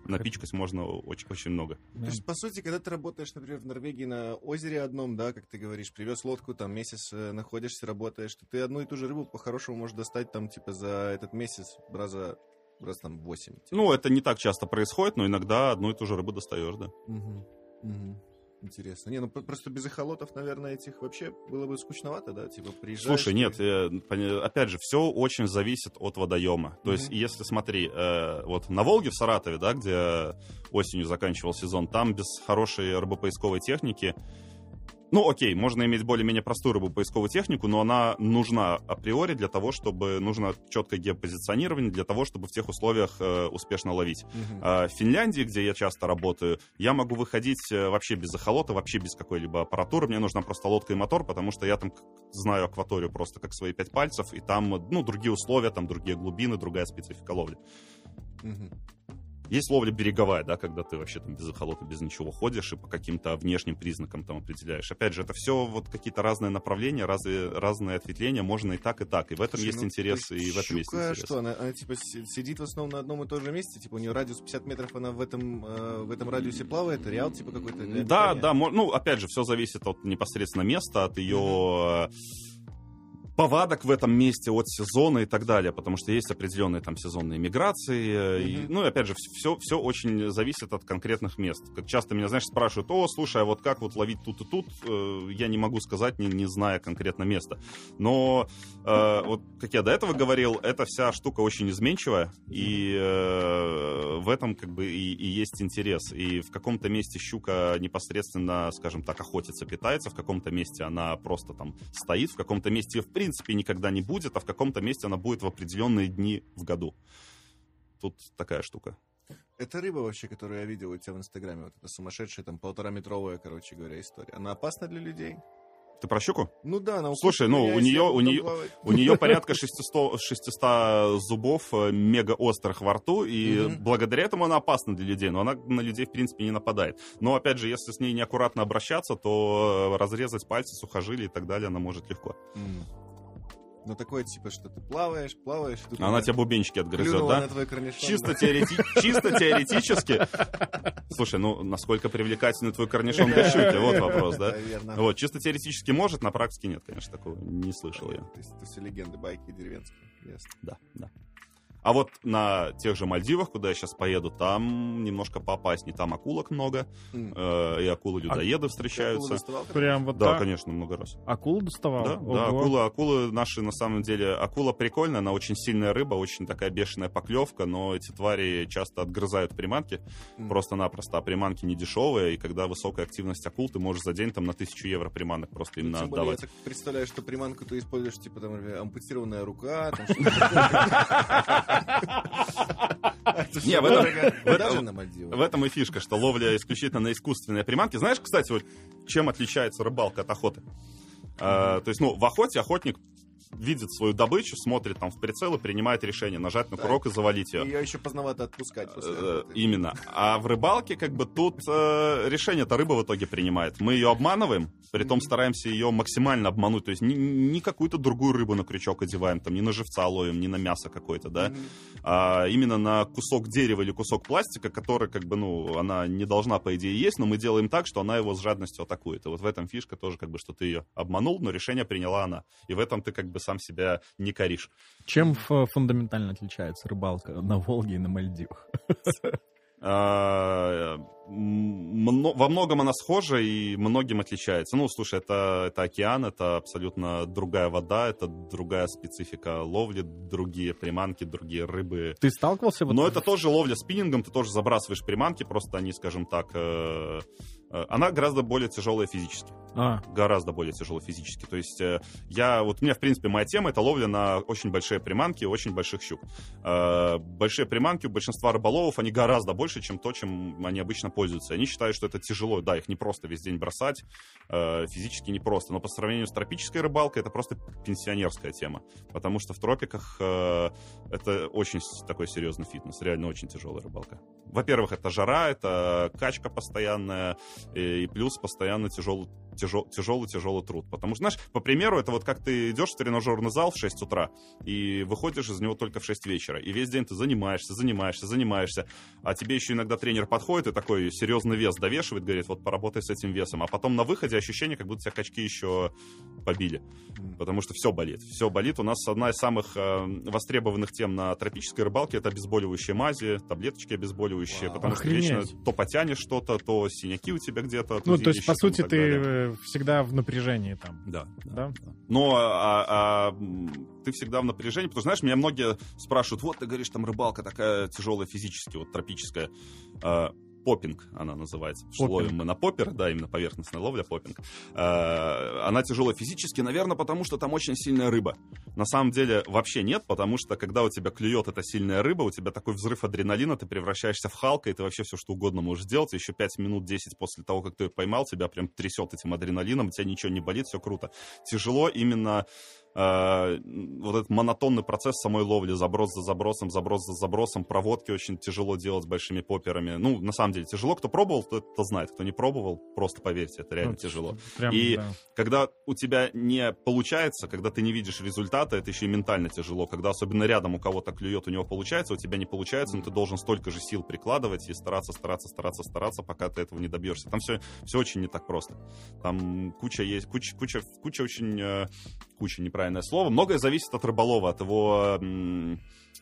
Напичкать можно очень-очень много. То есть, по сути, когда ты работаешь, например, в Норвегии на озере одном, да, как ты говоришь, привез лодку, там месяц э, находишься, работаешь, то ты одну и ту же рыбу по-хорошему можешь достать там, типа, за этот месяц раза, раз там 8. Ну, это не так часто происходит, но иногда одну и ту же рыбу достаешь, да. Угу. Угу. Интересно. Не, ну про- просто без эхолотов, наверное, этих вообще было бы скучновато, да? Типа приезжаешь... Слушай, нет, ты- э, опять же, все очень зависит от водоема. То есть, Мгм. если смотри, э, вот на Волге в Саратове, да, где осенью заканчивал сезон, там без хорошей рыбопоисковой техники. Ну, окей, можно иметь более-менее простую рыбопоисковую технику, но она нужна априори для того, чтобы нужно четкое геопозиционирование для того, чтобы в тех условиях э, успешно ловить. Мгм. А В Финляндии, где я часто работаю, я могу выходить э, вообще без эхолота, вообще без какой-либо аппаратуры. Мне нужна просто лодка и мотор, потому что я там знаю акваторию просто как свои пять пальцев, и там, э, ну, другие условия, там другие глубины, другая специфика ловли. Мгм. Есть ловля береговая, да, когда ты вообще там без эхолота, без ничего ходишь и по каким-то внешним признакам там определяешь. Опять же, это все вот какие-то разные направления, разные, разные ответвления, можно и так, и так. И в этом Слушай, есть ну, интерес, и в этом есть интерес. что, она, она, типа си- сидит в основном на одном и том же месте, типа у нее радиус 50 метров, она в этом, э, в этом радиусе плавает, реал типа какой-то? Да, да, ну, опять же, все зависит от непосредственно места, от ее повадок в этом месте, от сезона и так далее, потому что есть определенные там сезонные миграции, э, и, ну, и опять же, все, все очень зависит от конкретных мест. Как часто меня, знаешь, спрашивают, о, слушай, а вот как вот ловить тут и тут, Э, я не могу сказать, не, не зная конкретно места. Но, э, вот, как я до этого говорил, эта вся штука очень изменчивая, и э, в этом как бы и, и есть интерес. И в каком-то месте щука непосредственно, скажем так, охотится, питается, в каком-то месте она просто там стоит, в каком-то месте в принципе никогда не будет, а в каком-то месте она будет в определенные дни в году. Тут такая штука. Это рыба вообще, которую я видел у тебя в Инстаграме, вот эта сумасшедшая, там, полтораметровая, короче говоря, история. Она опасна для людей? Ты про щуку? Ну да, она Слушай, ну, у буду у плавать. У нее порядка 600, 600 зубов э, мега острых во рту, и Мгм. благодаря этому она опасна для людей, но она на людей, в принципе, не нападает. Но, опять же, если с ней неаккуратно обращаться, то э, разрезать пальцы, сухожилия и так далее она может легко. М. Ну такое, типа, что ты плаваешь, плаваешь, тут Она тебе бубенчики отгрызет, да? Чисто, теорети- чисто теоретически. Слушай, ну насколько привлекательный твой корнишон для щуки? Вот вопрос, да? Вот, чисто теоретически может, на практике нет, конечно, такого не слышал я. То есть легенды, байки деревенские. Да, да. А вот на тех же Мальдивах, куда я сейчас поеду, там немножко поопаснее. Там акулок много, М. э, и акулы-людоеды акулу встречаются. доставал? Прям вот Да, так? конечно, много раз. Акулу доставал? Да, да, Ого. акула, акулы наши, на самом деле, акула прикольная, она очень сильная рыба, очень такая бешеная поклевка, но эти твари часто отгрызают приманки М. просто-напросто, а приманки не дешевые, и когда высокая активность акул, ты можешь за день там на тысячу евро приманок просто Ну, именно тем более, я так представляю, что приманку ты используешь, типа, там, ампутированная рука, там что-то Не, в этом-. В этом и фишка, что ловля исключительно на искусственные приманки. Знаешь, кстати, вот чем отличается рыбалка от охоты? А, то есть, ну, в охоте охотник видит свою добычу, смотрит там в прицел и принимает решение нажать на Так. курок и завалить ее. Ее еще поздновато отпускать. Э. Именно. А в рыбалке как бы тут э, решение-то рыба в итоге принимает. Мы ее обманываем, при том стараемся ее максимально обмануть. То есть ни, ни какую-то другую рыбу на крючок одеваем, там, не на живца ловим, не на мясо какое-то, да. А именно на кусок дерева или кусок пластика, который, как бы, ну, она не должна, по идее, есть, но мы делаем так, что она его с жадностью атакует. И вот в этом фишка тоже, как бы, что ты ее обманул, но решение приняла она. И в этом ты, как бы, сам себя не коришь. Чем фундаментально отличается рыбалка на Волге и на Мальдивах? А, во многом она схожа и многим отличается. Ну, слушай, это, это океан, это абсолютно другая вода, это другая специфика ловли, другие приманки, другие рыбы. Ты сталкивался? вот Но это тоже ловля спиннингом, ты тоже забрасываешь приманки, просто они, скажем так, э, она гораздо более тяжелая физически. А, Гораздо более тяжелая физически. То есть э, я, вот у меня, в принципе, моя тема это ловля на очень большие приманки, очень больших щук. Э, большие приманки у большинства рыболовов, они гораздо больше, чем то, чем они обычно пользуются. Они считают, что это тяжело. Да, их не просто весь день бросать, э, физически не просто. Но по сравнению с тропической рыбалкой, это просто пенсионерская тема. Потому что в тропиках э, это очень такой серьезный фитнес, реально очень тяжелая рыбалка. Во-первых, это жара, это качка постоянная, и, и плюс постоянно тяжелый тяжелый, тяжелый труд. Потому что, знаешь, по примеру, это вот как ты идешь в тренажерный зал в 6 утра и выходишь из него только в 6 вечера. И весь день ты занимаешься, занимаешься, занимаешься. А тебе еще иногда тренер подходит и такой серьезный вес довешивает, говорит, вот поработай с этим весом. А потом на выходе ощущение, как будто тебя качки еще побили. Потому что все болит. Все болит. У нас одна из самых э, востребованных тем на тропической рыбалке это обезболивающие мази, таблеточки обезболивающие. Вау. Потому что Охренеть. вечно то потянешь что-то, то синяки у тебя где-то. ну, то есть, по сути, ты далее. э, всегда в напряжении там. Да, Да? Но а, а, ты всегда в напряжении, потому что, знаешь, меня многие спрашивают, вот ты говоришь, там рыбалка такая тяжелая физически, вот тропическая. Поппинг она называется. Потому что Поппинг. ловим мы на поппер, да, именно поверхностная ловля, поппинг. А, она тяжелая физически, наверное, потому что там очень сильная рыба. На самом деле вообще нет, потому что когда у тебя клюет эта сильная рыба, у тебя такой взрыв адреналина, ты превращаешься в Халка, и ты вообще все что угодно можешь сделать. Еще 5 минут 10 после того, как ты ее поймал, тебя прям трясет этим адреналином, у тебя ничего не болит, все круто. Тяжело именно э, вот этот монотонный процесс самой ловли, заброс за забросом, заброс за забросом, проводки очень тяжело делать с большими попперами. Ну, на самом деле, тяжело. Кто пробовал, тот это знает. Кто не пробовал, просто поверьте, это реально Ну, тяжело. Прям, И- да. Когда у тебя не получается, когда ты не видишь результата, это еще и ментально тяжело. Когда особенно рядом у кого-то клюет, у него получается, у тебя не получается, но ты должен столько же сил прикладывать и стараться, стараться, стараться, стараться, пока ты этого не добьешься. Там все, все очень не так просто. Там куча есть, куча, куча, куча очень, э, куча неправильное слово. Многое зависит от рыболова, от его,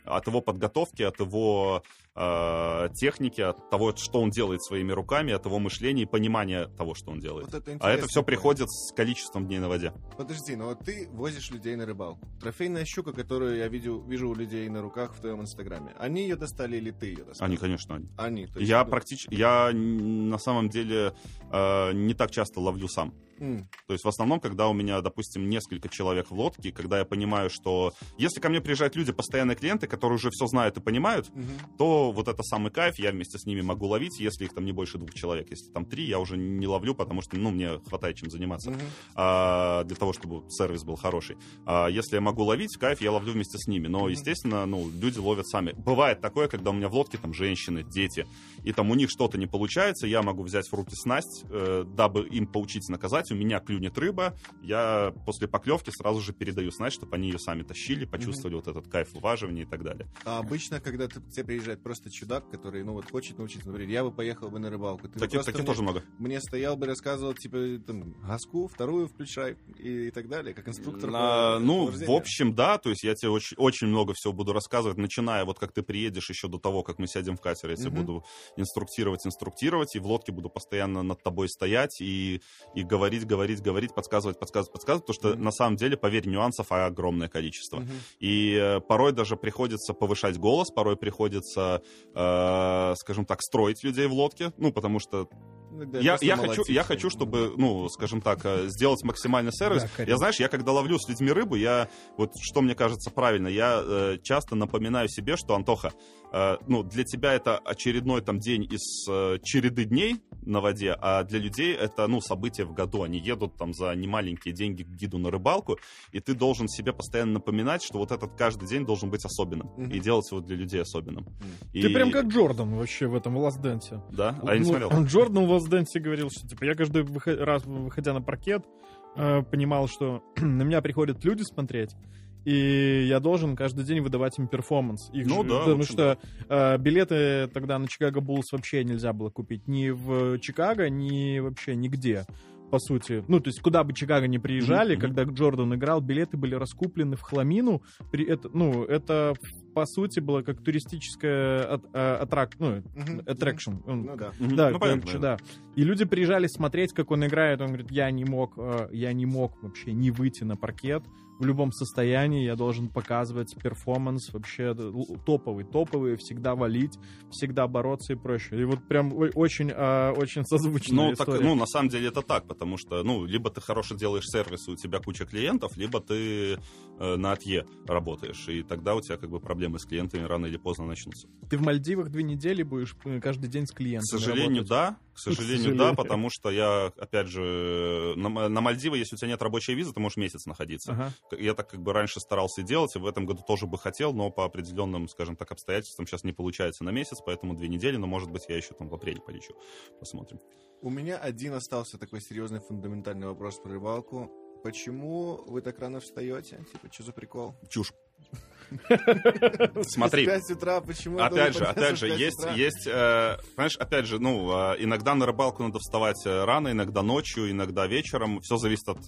от его подготовки, от его э, техники, от того, что он делает своими руками, от его мышления и понимания того, что он делает. Вот это А это все приходит с количеством дней на воде. Подожди, но вот ты возишь людей на рыбалку. Трофейная щука, которую я видел, вижу у людей на руках в твоем инстаграме. Они ее достали или ты ее достал? Они, конечно, они. Они. Я ну, практически, я на самом деле э, не так часто ловлю сам. М, То есть в основном, когда у меня, допустим, несколько человек в лодке, когда я понимаю, что если ко мне приезжают люди, постоянные клиенты, которые уже все знают и понимают, мгм. то вот это самый кайф, я вместе с ними могу ловить, если их там не больше двух человек. Если там три, я уже не ловлю, потому что, ну, мне хватает чем заниматься. Мгм. а, для того, чтобы сервис был хороший. А, если я могу ловить, кайф, я ловлю вместе с ними. Но, Мгм. естественно, ну, люди ловят сами. Бывает такое, когда у меня в лодке там женщины, дети, и там у них что-то не получается, я могу взять в руки снасть, э, дабы им поучить наказать. У меня клюнет рыба, я после поклевки сразу же передаю снасть, чтобы они ее сами тащили, почувствовали вот этот кайф уваживания и так далее. А обычно, когда ты, к тебе приезжает просто чудак, который, ну вот, хочет научиться, например, я бы поехал бы на рыбалку. Ты Таких, таких тоже много. мне стоял бы, рассказывал, типа, там, газку, вторую включай и, и так далее, как инструктор. На- по- ну, по в общем, да, то есть я тебе очень, очень много всего буду рассказывать, начиная вот как ты приедешь еще до того, как мы сядем в катер, я тебе Мгм. буду инструктировать, инструктировать, и в лодке буду постоянно над тобой стоять и, и говорить, говорить, говорить, подсказывать, подсказывать, подсказывать, потому что Мгм. на самом деле, поверь, нюансов огромное количество. Мгм. И э, порой даже приходится повышать голос, порой приходится, э, скажем так, строить людей в лодке, ну, потому что Иногда я, просто я, хочу, я хочу, чтобы, ну, скажем так, э, сделать максимальный сервис. Да, я, знаешь, я когда ловлю с людьми рыбу, я, вот что мне кажется правильно, я э, часто напоминаю себе, что, Антоха, э, ну, для тебя это очередной там день из э, череды дней, на воде, а для людей это, ну, событие в году. Они едут там за немаленькие деньги к гиду на рыбалку, и ты должен себе постоянно напоминать, что вот этот каждый день должен быть особенным, Мгм. и делать его для людей особенным. И- Ты прям как Джордан вообще в этом Last Dance. Да? А я не Ну, смотрел. Джордан в Last Dance говорил, что типа я каждый выхо- раз, выходя на паркет, э, понимал, что на меня приходят люди смотреть, и я должен каждый день выдавать им перформанс. Их Ну же- да, потому общем, что э, билеты тогда на Чикаго Буллс вообще нельзя было купить ни в Чикаго, ни вообще нигде. По сути, ну, то есть, куда бы Чикаго не приезжали, Мгм, когда Джордан играл, билеты были раскуплены в хламину. При это, ну, это, по сути, было как туристическая а, аттрак- ну, attraction. Он Ну да. Да, ну, понятно, короче, понятно. да. И люди приезжали смотреть, как он играет. Он говорит, я не мог, э, я не мог вообще не выйти на паркет. В любом состоянии я должен показывать перформанс вообще л- топовый, топовый, всегда валить, всегда бороться и прочее. И вот прям очень, а, очень созвучная Ну, так, история. ну, на самом деле это так, потому что, ну, либо ты хорошо делаешь сервис, и у тебя куча клиентов, либо ты э, на АТЕ работаешь, и тогда у тебя как бы проблемы с клиентами рано или поздно начнутся. Ты в Мальдивах две недели будешь э, каждый день с К клиентами сожалению, работать. да. К сожалению, да, потому что я, опять же, на, на Мальдивы, если у тебя нет рабочей визы, ты можешь месяц находиться. Ага. Я так как бы раньше старался делать, и в этом году тоже бы хотел, но по определенным, скажем так, обстоятельствам сейчас не получается на месяц, поэтому две недели, но, может быть, я еще там в апреле полечу. Посмотрим. У меня один остался такой серьезный фундаментальный вопрос про рыбалку. Почему вы так рано встаете? Типа, что за прикол? Чушь. Смотри. В 5 утра, почему? Опять же, опять же, в 5 есть, есть, э, понимаешь, опять же, ну, э, иногда на рыбалку надо вставать э, рано, иногда ночью, иногда вечером. Все зависит от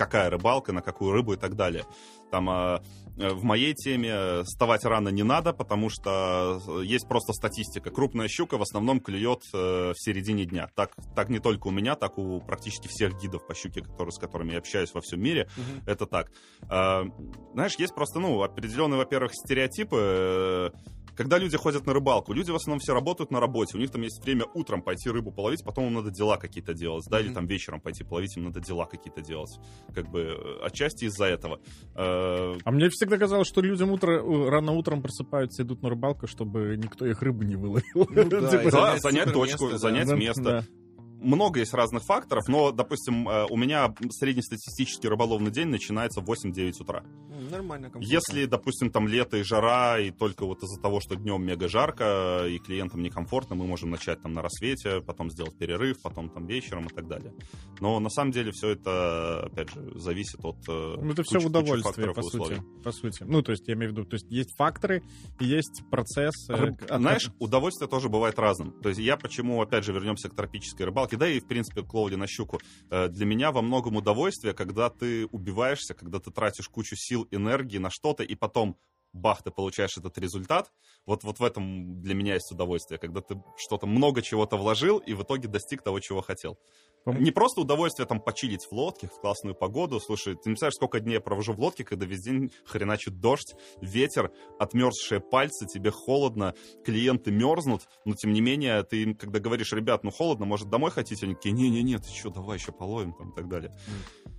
какая рыбалка, на какую рыбу и так далее. Там э, э, в моей теме э, вставать рано не надо, потому что э, есть просто статистика. Крупная щука в основном клюет э, в середине дня. Так, так не только у меня, так у практически всех гидов по щуке, которые, с которыми я общаюсь во всем мире. Мгм. Это так. А, Знаешь, есть просто, ну, определенные, во-первых, стереотипы. Когда люди ходят на рыбалку, люди в основном все работают на работе. У них там есть время утром пойти рыбу половить, потом им надо дела какие-то делать, да, или Мгм. там вечером пойти половить, им надо дела какие-то делать. Как бы э, отчасти из-за этого. Э, А мне всегда казалось, что людям утро, рано утром просыпаются, идут на рыбалку, чтобы никто их рыбу не выловил. Ну да, Типа, Да, занять точку, место, занять да, место. Много есть разных факторов, но, допустим, э, у меня среднестатистический рыболовный день начинается в 8-9 утра. Нормально, комфортно. Если, допустим, там лето и жара, и только вот из-за того, что днем мега жарко, и клиентам некомфортно, мы можем начать там на рассвете, потом сделать перерыв, потом там вечером и так далее. Но на самом деле все это, опять же, зависит от э, Ну, это кучи- все удовольствие, по сути. По сути. Ну, то есть, я имею в виду, то есть, есть факторы, есть процесс. э, Рыб- от- Знаешь, удовольствие тоже бывает разным. То есть я почему, опять же, вернемся к тропической рыбалке, да и, в принципе, к ловле на щуку. Э, Для меня во многом удовольствие, когда ты убиваешься, когда ты тратишь кучу сил, энергии на что-то, и потом бах, ты получаешь этот результат. Вот, вот в этом для меня есть удовольствие, когда ты что-то, много чего-то вложил, и в итоге достиг того, чего хотел. Не просто удовольствие там почилить в лодке в классную погоду. Слушай, ты не представляешь, сколько дней я провожу в лодке, когда весь день хреначит дождь, ветер, отмерзшие пальцы, тебе холодно, клиенты мерзнут, но тем не менее, ты им, когда говоришь, ребят, ну холодно, может домой хотите? Они такие, не-не-не, ты что, давай еще половим там и так далее.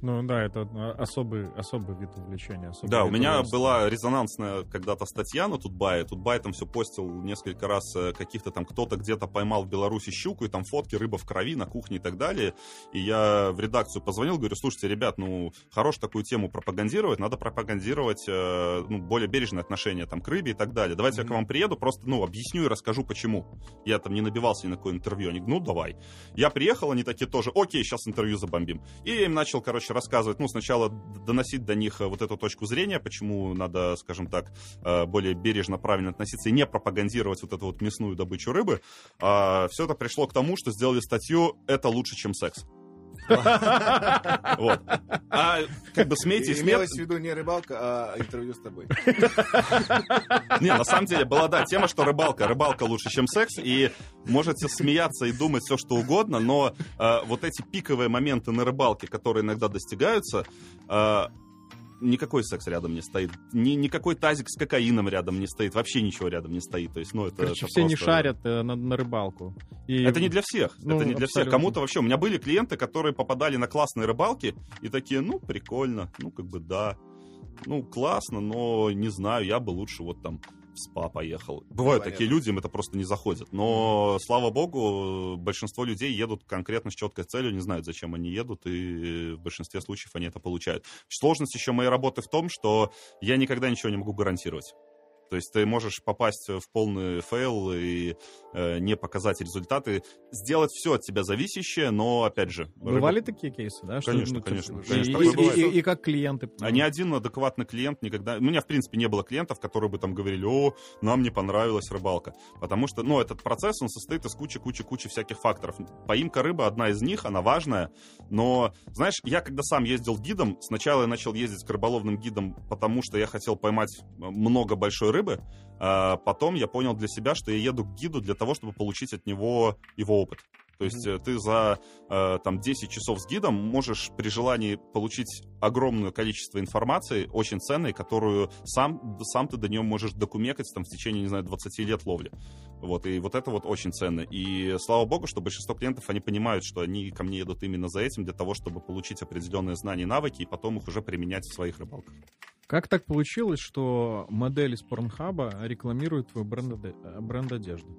Ну, да, это э, особый, особый вид увлечения. особый Да, у вид меня удовольствия. была резонансная когда-то статья на Тутбае. Тутбай там все постил несколько раз э, каких-то там кто-то где-то поймал в Беларуси щуку, и там фотки, рыба в крови на кухне и так далее. И я в редакцию позвонил, говорю, слушайте, ребят, ну, хорош такую тему пропагандировать, надо пропагандировать э, ну, более бережное отношение там к рыбе и так далее. Давайте я к вам приеду, просто, ну, объясню и расскажу, почему. Я там не набивался ни на какое интервью. Они ну, давай. Я приехал, они такие тоже, окей, сейчас интервью забомбим. И я им начал, короче, рассказывать, ну, сначала доносить до них э, вот эту точку зрения, почему надо, скажем так, э, более бережно, правильно относиться и не пропагандировать вот эту вот мясную добычу рыбы. все это пришло к тому, что сделали статью «Это лучше, чем секс». Вот. А как бы смейте и смех... Имелось в виду не рыбалка, а интервью с тобой. Не, на самом деле была, да, тема, что рыбалка. Рыбалка лучше, чем секс, и можете смеяться и думать все, что угодно, но э, вот эти пиковые моменты на рыбалке, которые иногда достигаются, э, никакой секс рядом не стоит. Ни, никакой тазик с кокаином рядом не стоит. Вообще ничего рядом не стоит. То есть, ну, это, Короче, это все не просто- шарят э, на, на рыбалку. И- Это не для всех. Ну, это не для всех. Кому-то вообще. У меня были клиенты, которые попадали на классные рыбалки и такие, ну, прикольно, ну, как бы да. Ну, классно, но не знаю, я бы лучше вот там спа поехал. Бывают Понятно. такие люди, им это просто не заходит. Но, слава богу, большинство людей едут конкретно с четкой целью, не знают, зачем они едут, и в большинстве случаев они это получают. Сложность еще моей работы в том, что я никогда ничего не могу гарантировать. То есть ты можешь попасть в полный фейл и э, не показать результаты, сделать все от тебя зависящее, но опять же, Бывали такие кейсы, да? что, Конечно, ну, то конечно, есть, конечно, и, и- и- и как клиенты. А ни один адекватный клиент никогда... У меня, в принципе, не было клиентов, которые бы там говорили, о, нам не понравилась рыбалка. Потому что, ну, этот процесс, он состоит из кучи-кучи-кучи всяких факторов. Поимка рыбы одна из них, она важная. Но, знаешь, я когда сам ездил гидом, сначала я начал ездить к рыболовным гидам, потому что я хотел поймать много большой рыбы. А потом я понял для себя, что я еду к гиду для того, чтобы получить от него его опыт. То есть э, ты за э, там 10 часов с гидом можешь при желании получить огромное количество информации, очень ценной, которую сам, сам ты до нее можешь докумекать там, в течение, не знаю, 20 лет ловли. Вот, и вот это вот очень ценно. И слава богу, что большинство клиентов, они понимают, что они ко мне едут именно за этим, для того, чтобы получить определенные знания и навыки, и потом их уже применять в своих рыбалках. Как так получилось, что модель из Порнхаба рекламирует твой бренд, э, бренд одежды?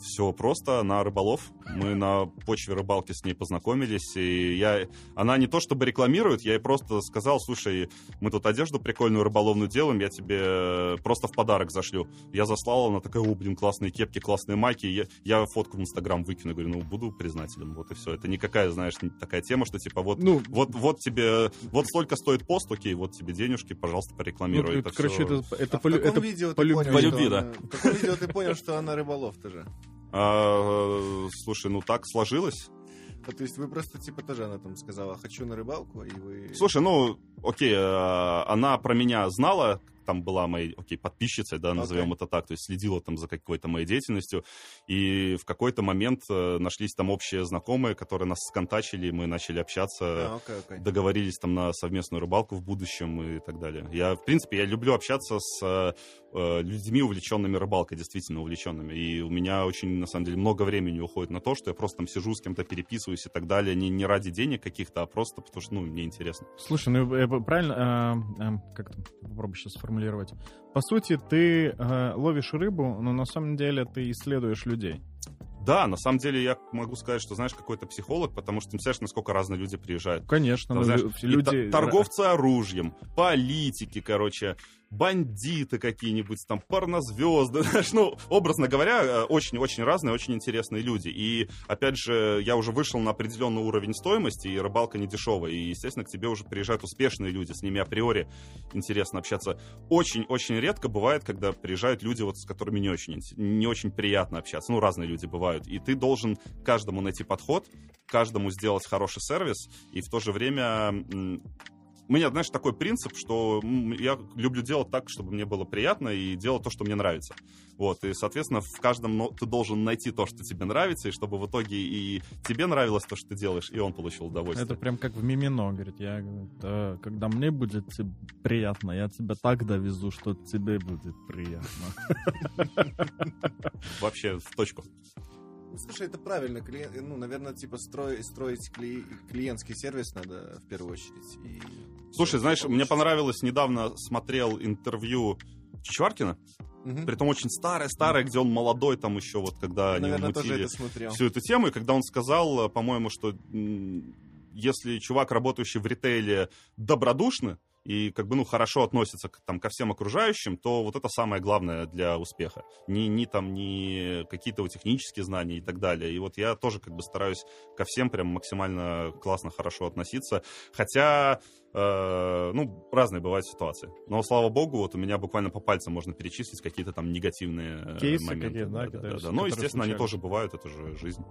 Все просто на рыболов. Мы на почве рыбалки с ней познакомились, и я... Она не то чтобы рекламирует, я ей просто сказал, слушай, мы тут одежду прикольную рыболовную делаем, я тебе просто в подарок зашлю. Я заслал, она такая, о, блин, классные кепки, классные майки. Я, я фотку в Инстаграм выкину, говорю, ну, буду признателен, вот и все. Это никакая, знаешь, такая тема, что типа вот Ну, вот, вот тебе, вот столько стоит пост, окей, вот тебе денежки, пожалуйста, порекламируй. ну, это короче, всё. это, это, а по это видео по любви. понял, По что любви, да. В каком видео ты понял, что она рыболов тоже? А, слушай, ну так сложилось. А, То есть вы просто, типа, тоже она там сказала, хочу на рыбалку, и вы... Слушай, ну, окей, э, она про меня знала, там была моей, окей, подписчицей, да, назовем это так, то есть следила там за какой-то моей деятельностью, и в какой-то момент э, нашлись там общие знакомые, которые нас сконтачили, и мы начали общаться, А, окей, окей. договорились там на совместную рыбалку в будущем и так далее. Я, в принципе, я люблю общаться с э, э, людьми, увлеченными рыбалкой, действительно увлеченными. И у меня очень, на самом деле, много времени уходит на то, что я просто там сижу с кем-то переписываюсь и так далее, не, не ради денег каких-то, а просто потому что, ну, мне интересно. Слушай, ну э, правильно, э, э, как там, попробую сейчас сформулировать. По сути, ты э, ловишь рыбу, но на самом деле ты исследуешь людей. Да, на самом деле я могу сказать, что, знаешь, какой-то психолог, потому что ты представляешь, насколько разные люди приезжают. Конечно, Там, ну, знаешь, люди... торговцы оружием, политики, короче, бандиты какие-нибудь, там, порнозвезды, ну, образно говоря, э, очень-очень разные, очень интересные люди. И, опять же, я уже вышел на определенный уровень стоимости, и рыбалка не дешевая, и, естественно, к тебе уже приезжают успешные люди, с ними априори интересно общаться. Очень-очень редко бывает, когда приезжают люди, вот, с которыми не очень, не очень приятно общаться, ну, разные люди бывают, и ты должен каждому найти подход, каждому сделать хороший сервис, и в то же время у меня, знаешь, такой принцип, что я люблю делать так, чтобы мне было приятно, и делать то, что мне нравится. Вот, и, соответственно, в каждом ты должен найти то, что тебе нравится, и чтобы в итоге и тебе нравилось то, что ты делаешь, и он получил удовольствие. Это прям как в Мимино, говорит, я, «Да, когда мне будет приятно, я тебя так довезу, что тебе будет приятно. Вообще в точку. Слушай, это правильно. Клиент, ну, наверное, типа строй- строить кли- клиентский сервис надо в первую очередь. И Слушай, знаешь, мне понравилось, недавно смотрел интервью Чичваркина, Мгм. притом очень старое-старое, где он молодой, там еще вот, когда они Наверное, тоже мутили это смотрел. всю эту тему, и когда он сказал, э, по-моему, что если чувак, работающий в ритейле, добродушный, и как бы, ну, хорошо относится к, там, ко всем окружающим, то вот это самое главное для успеха. Ни, ни там, ни какие-то технические знания и так далее. И вот я тоже как бы стараюсь ко всем прям максимально классно, хорошо относиться. Хотя, э, ну, разные бывают ситуации. Но, слава богу, вот у меня буквально по пальцам можно перечислить какие-то там негативные э, Кейсы моменты. да, да, да, да. Ну, естественно, они случались. тоже бывают, это же жизнь.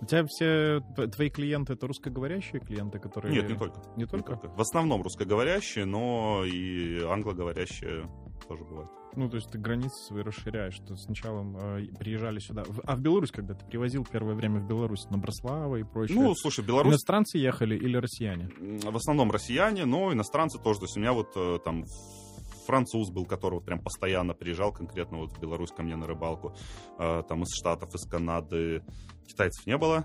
У тебя все твои клиенты это русскоговорящие клиенты, которые... Нет, не только. Не только? В основном русскоговорящие, но и англоговорящие тоже бывают. Ну, то есть ты границы свои расширяешь. Что сначала э, приезжали сюда. В- А в Беларусь, когда ты привозил первое время в Беларусь на Брослава и прочее? Ну, слушай, Беларусь Иностранцы ехали или россияне? в основном россияне, но иностранцы тоже. То есть у меня вот э, там француз был, который вот прям постоянно приезжал конкретно вот в Беларусь ко мне на рыбалку. Э, Там из Штатов, из Канады. Китайцев не было.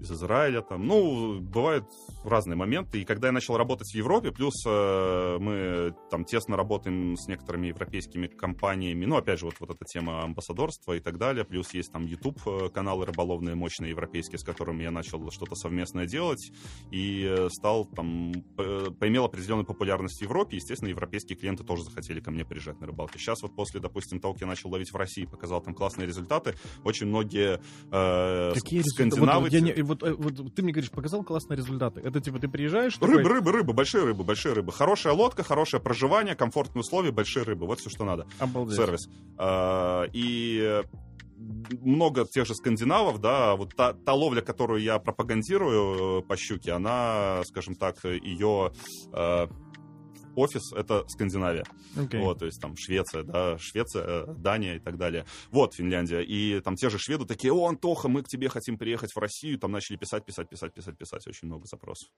Из Израиля там. Ну, бывают разные моменты. И когда я начал работать в Европе, плюс э, мы там тесно работаем с некоторыми европейскими компаниями, ну, опять же, вот, вот эта тема амбассадорства и так далее, плюс есть там YouTube-каналы э, рыболовные мощные европейские, с которыми я начал что-то совместное делать, и э, стал там, поимел определенную популярность в Европе, естественно, европейские клиенты тоже захотели ко мне приезжать на рыбалки. Сейчас вот после, допустим, того, как я начал ловить в России, показал там классные результаты, очень многие э, Какие скандинавы... Вот, я не, вот, э, вот ты мне говоришь, показал классные результаты. Это типа ты приезжаешь... Рыбы, такой... рыбы, рыбы, большие рыбы, большие рыбы. Хорошая лодка, хорошее проживание, комфортные условия, большие рыбы. Вот все, что надо. Обалдеть. Сервис. А, и много тех же скандинавов, да, вот та, та ловля, которую я пропагандирую э, по щуке, она, скажем так, ее офис — это Скандинавия. Okay. Вот, то есть там Швеция, да, Швеция, э, Дания и так далее. Вот Финляндия. И там те же шведы такие, о, Антоха, мы к тебе хотим приехать в Россию. Там начали писать, писать, писать, писать, писать. Очень много запросов.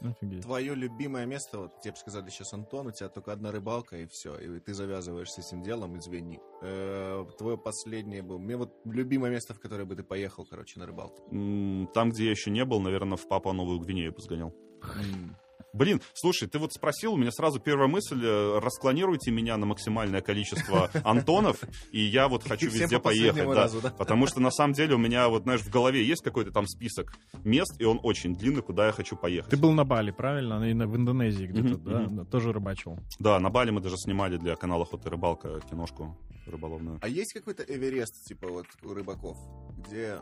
Офигеть. Твое любимое место, вот тебе бы сказали сейчас, Антон, у тебя только одна рыбалка и все, и ты завязываешь с этим делом, извини. Э, твое последнее было, мне вот любимое место, в которое бы ты поехал, короче, на рыбалку. Там, где я еще не был, наверное, в Папа Новую Гвинею бы сгонял. Блин, слушай, ты вот спросил, у меня сразу первая мысль, э, расклонируйте меня на максимальное количество Антонов, и я вот хочу везде поехать. Разу, да? Потому что на самом деле у меня вот, знаешь, в голове есть какой-то там список мест, и он очень длинный, куда я хочу поехать. Ты был на Бали, правильно? И в Индонезии где-то, mm-hmm, да? Тоже рыбачил. Да, на Бали мы даже снимали для канала Охота и Рыбалка киношку рыболовную. А есть какой-то Эверест, типа вот у рыбаков, где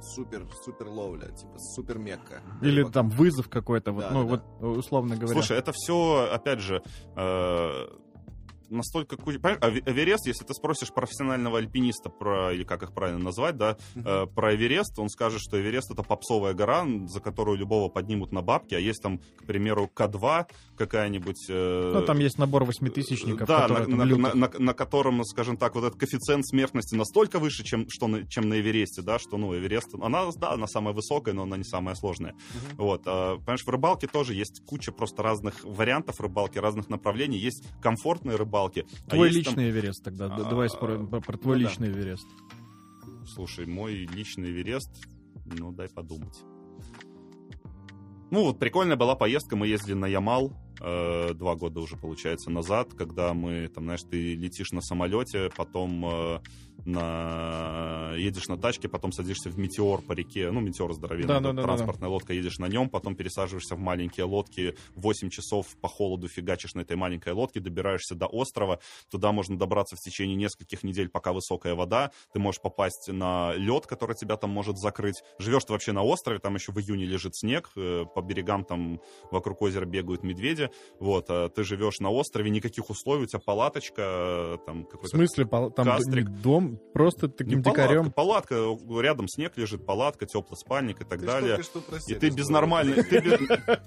супер, супер ловля, типа супер мекка. Или там вызов какой-то, вот, да, ну да. вот условно говоря. Слушай, это все, опять же, э, настолько... А Эверест, если ты спросишь профессионального альпиниста, про, или как их правильно назвать, да, э, про Эверест, он скажет, что Эверест — это попсовая гора, за которую любого поднимут на бабки, а есть там, к примеру, К2 какая-нибудь... Э, ну, там есть набор восьмитысячников, Да, на, на, на, на, на котором, скажем так, вот этот коэффициент смертности настолько выше, чем, что на, чем на Эвересте, да, что, ну, Эверест, она, да, она самая высокая, но она не самая сложная. Uh-huh. Вот, а, понимаешь, в рыбалке тоже есть куча просто разных вариантов рыбалки, разных направлений. Есть комфортные рыбалки, рыбалки. А твой а личный там... Эверест тогда. А, Давай спорим про, про твой ну, личный да. Эверест. Слушай, мой личный Эверест, ну дай подумать. Ну вот прикольная была поездка, мы ездили на Ямал, э, два года уже получается назад, когда мы, там, знаешь, ты летишь на самолете, потом э, на... едешь на тачке, потом садишься в метеор по реке, ну, метеор здоровенный, да, да, да, транспортная да. лодка, едешь на нем, потом пересаживаешься в маленькие лодки, 8 часов по холоду фигачишь на этой маленькой лодке, добираешься до острова, туда можно добраться в течение нескольких недель, пока высокая вода, ты можешь попасть на лед, который тебя там может закрыть, живешь ты вообще на острове, там еще в июне лежит снег, э, по берегам там вокруг озера бегают медведи, вот, а ты живешь на острове, никаких условий, у тебя палаточка, э, там какой-то В смысле, там кастрик. дом просто таким не дикарем. Палатка, палатка, рядом снег лежит, палатка, теплый спальник и так ты далее. Что, ты что, прости, и ты без нормальной...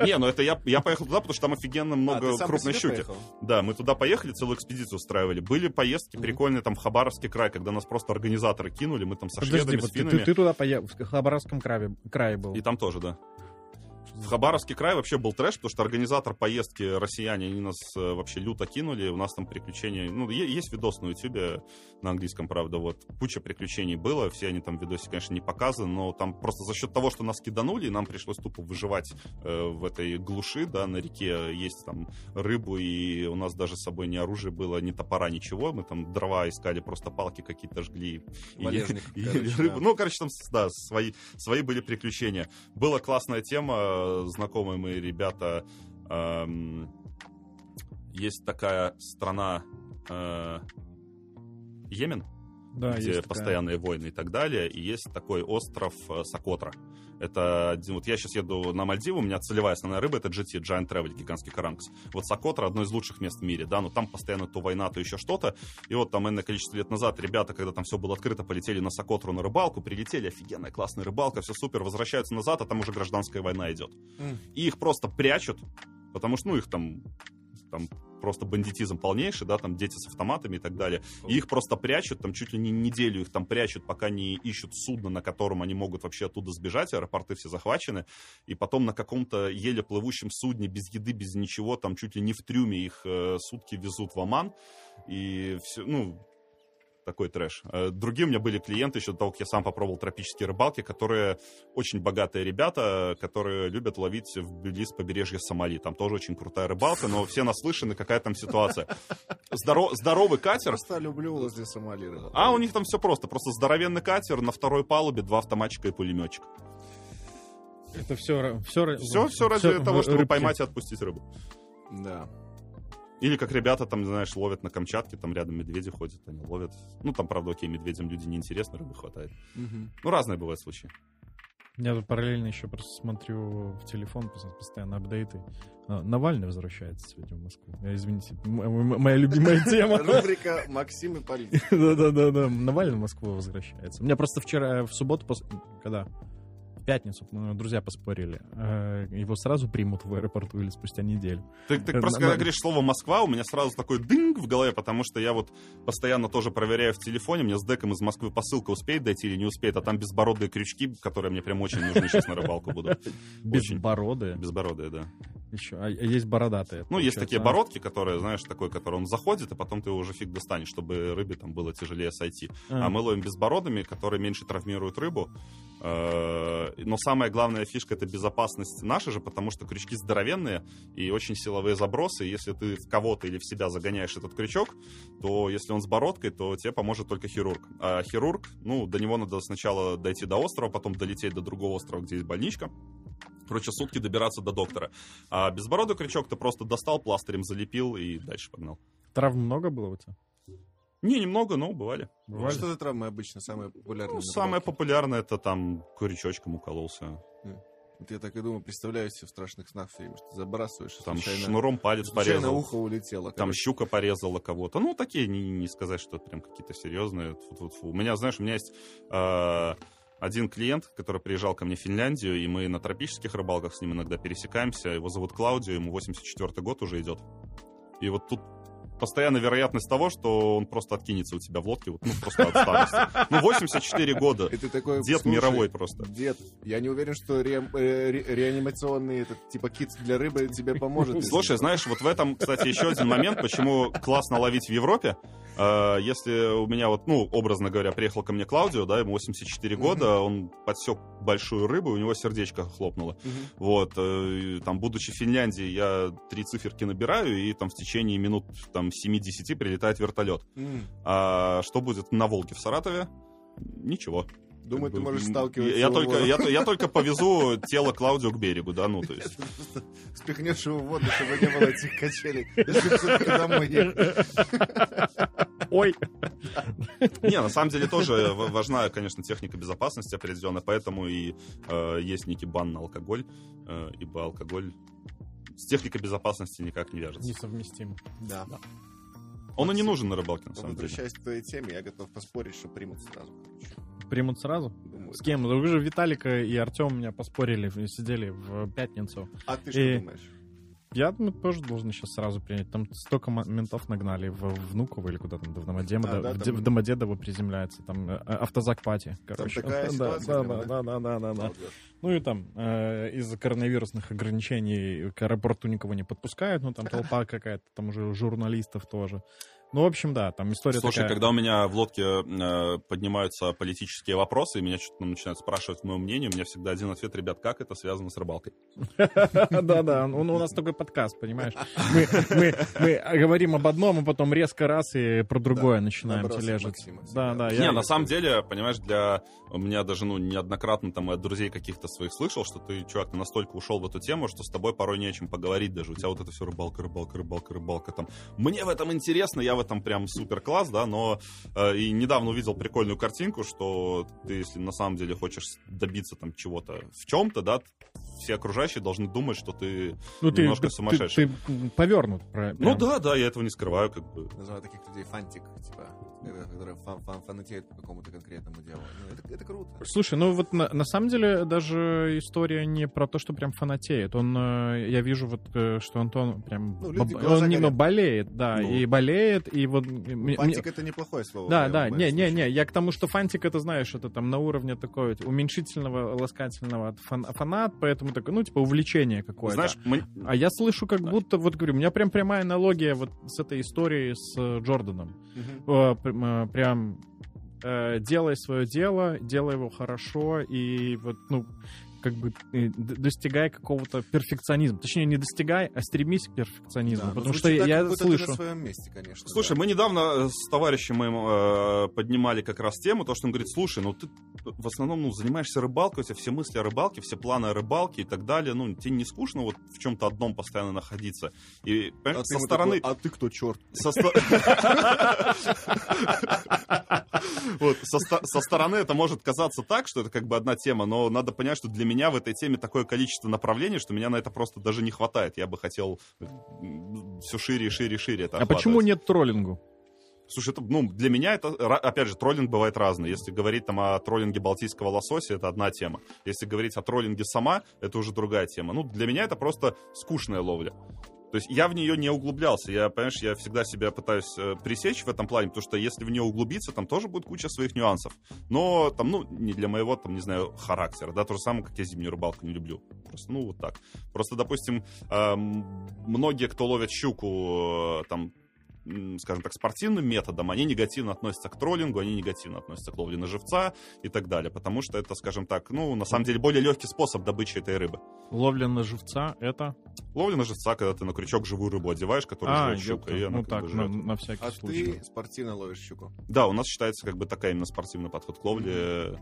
Не, ну это я, я поехал туда, потому что там офигенно а, много крупной щуки. Да, мы туда поехали, целую экспедицию устраивали. Были поездки прикольные там в Хабаровский край, когда нас просто организаторы кинули, мы там со шведами, с финами. Ты туда поехал, в Хабаровском крае был. И там тоже, да в Хабаровский край вообще был трэш, потому что организатор поездки россияне, они нас э, вообще люто кинули, у нас там приключения, ну, есть видос на ютюбе, на английском, правда, вот, куча приключений было, все они там в видосе, конечно, не показаны, но там просто за счет того, что нас киданули, нам пришлось тупо выживать э, в этой глуши, да, на реке есть там рыбу, и у нас даже с собой ни оружия было, ни топора, ничего, мы там дрова искали, просто палки какие-то жгли. И, и, короче, рыбу. Да. Ну, короче, там, да, свои, свои были приключения. Была классная тема, знакомые мои ребята, эм, есть такая страна э, Йемен, да, где постоянные такая. войны и так далее, и есть такой остров э, Сокотра. Это, вот я сейчас еду на Мальдивы, у меня целевая основная рыба это GT, Giant Travel, гигантский каранкс. Вот Сокотра одно из лучших мест в мире, да, но там постоянно то война, то еще что-то. И вот там энное количество лет назад ребята, когда там все было открыто, полетели на Сокотру на рыбалку, прилетели, офигенная, классная рыбалка, все супер, возвращаются назад, а там уже гражданская война идет. Mm. И их просто прячут, потому что, ну, их там там просто бандитизм полнейший, да, там дети с автоматами и так далее. И их просто прячут, там чуть ли не неделю их там прячут, пока не ищут судно, на котором они могут вообще оттуда сбежать, аэропорты все захвачены, и потом на каком-то еле плывущем судне без еды, без ничего, там чуть ли не в трюме их э, сутки везут в Оман, и все, ну, такой трэш. Э, Другие у меня были клиенты еще до того, как я сам попробовал тропические рыбалки, которые очень богатые ребята, которые любят ловить вблизи побережья Сомали. Там тоже очень крутая рыбалка, но все наслышаны, какая там ситуация. Здоро- здоровый катер, Просто люблю возле Сомали рыбалку. а у них там все просто. Просто здоровенный катер, на второй палубе два автоматчика и пулеметчик. Это все, все, Все, все ради того, чтобы поймать и отпустить рыбу. Да. Или как ребята там, знаешь, ловят на Камчатке, там рядом медведи ходят, они ловят. Ну, там, правда, окей, медведям люди неинтересны, рыбы хватает. Ну, разные бывают случаи. Я тут параллельно еще просто смотрю в телефон пос- постоянно апдейты. Навальный возвращается сегодня в Москву. Я, извините, моя любимая тема. Рубрика Максим и политик. Да-да-да, Навальный в Москву возвращается. У меня просто вчера, в субботу, когда? Пятницу, друзья поспорили. э, Его сразу примут в аэропорту или спустя неделю. Ты, ты Э, просто, когда говоришь слово «Москва», у меня сразу такой дынг в голове, потому что я вот постоянно тоже проверяю в телефоне, мне с деком из Москвы посылка успеет дойти или не успеет, а там безбородые крючки, которые мне прям очень нужны сейчас на рыбалку будут. Безбородые. Безбородые, да. Еще. А есть бородатые. Ну, есть такие а? бородки, которые, знаешь, такой, который он заходит, и потом ты его уже фиг достанешь, чтобы рыбе там было тяжелее сойти. А. А мы ловим безбородыми, которые меньше травмируют рыбу. Э, Но самая главная фишка это безопасность наша же, потому что крючки здоровенные и очень силовые забросы. И если ты в кого-то или в себя загоняешь этот крючок, то если он с бородкой, то тебе поможет только хирург. А хирург, ну, до него надо сначала дойти до острова, потом долететь до другого острова, где есть больничка. Короче, сутки добираться до доктора. А безбородый крючок ты просто достал, пластырем залепил и дальше погнал. Травм много было у тебя? Не, немного, но бывали. Ну, Что за травмы обычно самые популярные? Ну, самое популярное это там крючочком укололся. Вот я так и думаю, представляю себе в страшных снах все время, что забрасываешь, и Там случайно, шнуром палец случайно порезал. ухо улетело. Там короче. щука порезала кого-то. Ну, такие, не, не сказать, что прям какие-то серьезные. Тьфу-тьфу-тьфу. У меня, знаешь, у меня есть э, один клиент, который приезжал ко мне в Финляндию, и мы на тропических рыбалках с ним иногда пересекаемся. Его зовут Клаудио, ему 84 год уже идет. И вот тут постоянно вероятность того, что он просто откинется у тебя в лодке, вот, ну, просто от старости. Ну, 84 года. И ты такой, Дед «Слушай, мировой просто. Дед, я не уверен, что ре- э, ре- реанимационный этот, типа кит для рыбы тебе поможет. Слушай, что». знаешь, вот в этом, кстати, еще один момент, почему классно ловить в Европе. Э, Если у меня вот, ну, образно говоря, приехал ко мне Клаудио, да, ему 84 года, он подсек большую рыбу, у него сердечко хлопнуло. Вот, э, там, будучи в Финляндии, я три циферки набираю, и там в течение минут там 7-10 прилетает вертолет. М. А что будет на Волге в Саратове? Ничего. Думаю, ты Как бы, можешь м, сталкиваться. Я, только, я, я только повезу тело Клаудио к берегу, да, ну, то есть. Спихнешь его в воду, чтобы не было этих качелей. Если все-таки домой. Ой! Не, на самом деле тоже важна, конечно, техника безопасности определенная, поэтому и э, есть некий бан на алкоголь, э, ибо алкоголь с техникой безопасности никак не вяжется. Несовместимо. Да. Он и не нужен на рыбалке, на самом деле. Возвращаясь к твоей теме, я готов поспорить, что примут сразу. Примут сразу? Думаю. С кем? Вы же Виталика и Артем у меня поспорили, сидели в пятницу. А ты что И- думаешь? Я думаю, тоже должен сейчас сразу принять. Там столько ментов нагнали в Внуково или куда там, в Домодедово, А, да, в, там- в Домодедово приземляется. Там э, автозак пати, короче. такая Да, ситуация да, да, да, да, да, да. Ну и там э, из-за коронавирусных ограничений к аэропорту никого не подпускают, ну там толпа какая-то, там уже журналистов тоже. Ну, в общем, да, там история Слушай, такая... когда у меня в лодке э, поднимаются политические вопросы, и меня что-то начинают спрашивать мое мнение, у меня всегда один ответ, ребят, как это связано с рыбалкой? Да-да, у нас такой подкаст, понимаешь? Мы, говорим об одном, а потом резко раз и про другое начинаем тележить. Максима всегда. Да, да, Не, на самом деле, понимаешь, для у меня даже, ну, неоднократно там от друзей каких-то своих слышал, что ты, чувак, ты настолько ушел в эту тему, что с тобой порой не о чем поговорить даже. У тебя вот это все рыбалка, рыбалка, рыбалка, рыбалка. Там, мне в этом интересно, я в этом прям супер класс, да, но э, и недавно увидел прикольную картинку, что ты, если на самом деле хочешь добиться там чего-то в чем-то, да, все окружающие должны думать, что ты... ну, ты, немножко ты- сумасшедший. Ты, повернут. про- Ну да, да, я этого не скрываю, как бы. Называют таких людей фантик, типа, которые фан- фан- фанатеют по какому-то конкретному делу. Ну, это, это круто. Слушай, ну вот на, на самом деле даже история не про то, что прям фанатеет. Он, э, я вижу вот, э, что Антон прям, Ну, люди боб- он немного болеет, да, Ну. и болеет, и вот... Фантик это неплохое слово. Да, да, моем не, не, случае. не, я к тому, что фантик, это знаешь, это там на уровне такой уменьшительного, ласкательного от фан- фанат, поэтому такое, ну, типа, увлечение какое-то. Знаешь, мы... А я слышу, как Да. будто, вот говорю, у меня прям прямая аналогия вот с этой историей с э, Джорданом. Мгм. Э, пр- Прям э, делай свое дело, делай его хорошо и вот, ну, как бы э, достигай какого-то перфекционизма. Точнее, не достигай, а стремись к перфекционизму. Да, ну, потому что так, я как будто слышу... Ты на своем месте, конечно. Слушай, да. мы недавно э, с товарищем моим э, поднимали как раз тему, то, что он говорит, слушай, ну ты в основном ну, занимаешься рыбалкой, у тебя все мысли о рыбалке, все планы о рыбалке и так далее, ну тебе не скучно вот в чем-то одном постоянно находиться. И А со стороны... такой, а ты кто, черт? со стороны это может казаться так, что это как бы одна тема, но надо понять, что для меня в этой теме такое количество направлений, что меня на это просто даже не хватает. Я бы хотел все шире и шире шире это А почему нет троллингу? Слушай, это, ну, для меня это, опять же, троллинг бывает разный. Если говорить там о троллинге балтийского лосося, это одна тема. Если говорить о троллинге сама, это уже другая тема. Ну, для меня это просто скучная ловля. То есть я в нее не углублялся. Я, понимаешь, я всегда себя пытаюсь э, пресечь в этом плане, потому что если в нее углубиться, там тоже будет куча своих нюансов. Но там, ну, не для моего, там, не знаю, характера, да, то же самое, как я зимнюю рыбалку не люблю. Просто, ну, вот так. Просто, допустим, эм, многие, кто ловят щуку, э, там, скажем так, спортивным методом, они негативно относятся к троллингу, они негативно относятся к ловле на живца и так далее, потому что это, скажем так, ну, на самом деле, более легкий способ добычи этой рыбы. Ловля на живца — это... Ловля на живца, когда ты на крючок живую рыбу одеваешь, которая А, живет щука, и она ну как так, бы на, жрет. на всякий А случай. ты спортивно ловишь щуку. Да, у нас считается как бы такая именно спортивный подход к ловле.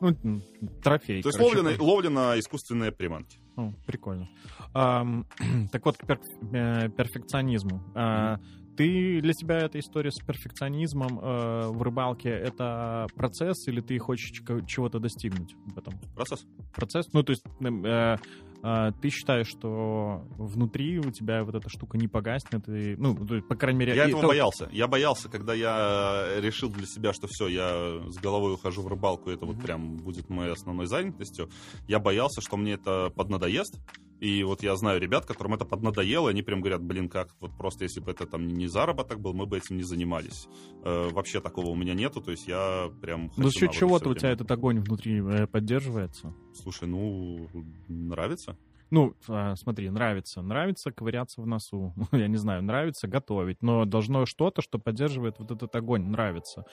Ну, трофей. То есть короче, ловля на, ловля на искусственные приманки. О, прикольно. Ам, так вот, к пер- э, перфекционизму. А, Ты для тебя эта история с перфекционизмом э, в рыбалке это процесс или ты хочешь чего- чего-то достигнуть в этом? Процесс. Процесс? Ну, то есть э, э, ты считаешь, что внутри у тебя вот эта штука не погаснет, и, ну, по крайней мере... Я этого то- боялся. Я боялся, когда я решил для себя, что все, я с головой ухожу в рыбалку, это вот Мгм. прям будет моей основной занятостью. Я боялся, что мне это поднадоест. И вот я знаю ребят, которым это поднадоело, и они прям говорят, блин, как, вот просто если бы это там не заработок был, мы бы этим не занимались. Э, вообще такого у меня нету, то есть я прям хочу За счет чего-то у тебя этот огонь внутри э, поддерживается? Слушай, ну, нравится? Ну, а, смотри, нравится. Нравится ковыряться в носу. Я не знаю, нравится готовить. Но должно что-то, что поддерживает вот этот огонь. Нравится.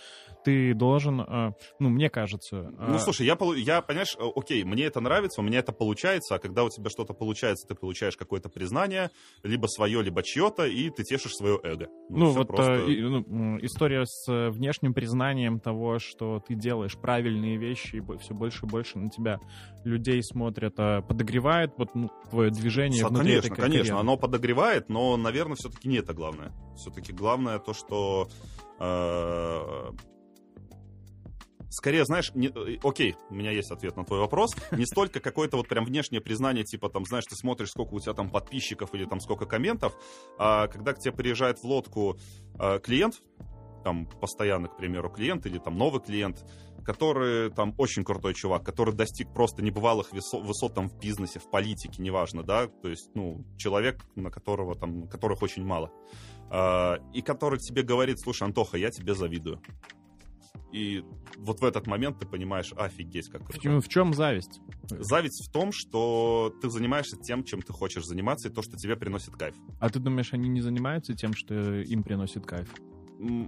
Ты должен, а, ну, мне кажется... Ну, а, слушай, я, я, понимаешь, э, окей, мне это нравится, у меня это получается, а когда у тебя что-то получается, ты получаешь какое-то признание, либо свое, либо чье-то, и ты тешишь свое эго. Ну, всё вот просто- э, и, ну, история с э, внешним признанием того, что ты делаешь правильные вещи, и все больше и больше на тебя людей смотрят, а, подогревает вот ну, твое движение Со- внутри конечно, этой конечно, карьеры. оно подогревает, но, наверное, все-таки не это главное. Все-таки главное то, что... э, Скорее, знаешь, не- э, окей, у меня есть ответ на твой вопрос. Не столько какое-то вот прям внешнее признание, типа там, знаешь, ты смотришь, сколько у тебя там подписчиков или там сколько комментов, а когда к тебе приезжает в лодку э, клиент, там постоянно, к примеру, клиент или там новый клиент, который там очень крутой чувак, который достиг просто небывалых весо- высот там в бизнесе, в политике, неважно, да, то есть, ну, человек, на которого там, которых очень мало, А, и который тебе говорит, слушай, Антоха, я тебе завидую. И вот в этот момент ты понимаешь, офигеть, как В, круто. чем- в чем зависть? Зависть в том, что ты занимаешься тем, чем ты хочешь заниматься, и то, что тебе приносит кайф. А ты думаешь, они не занимаются тем, что им приносит кайф?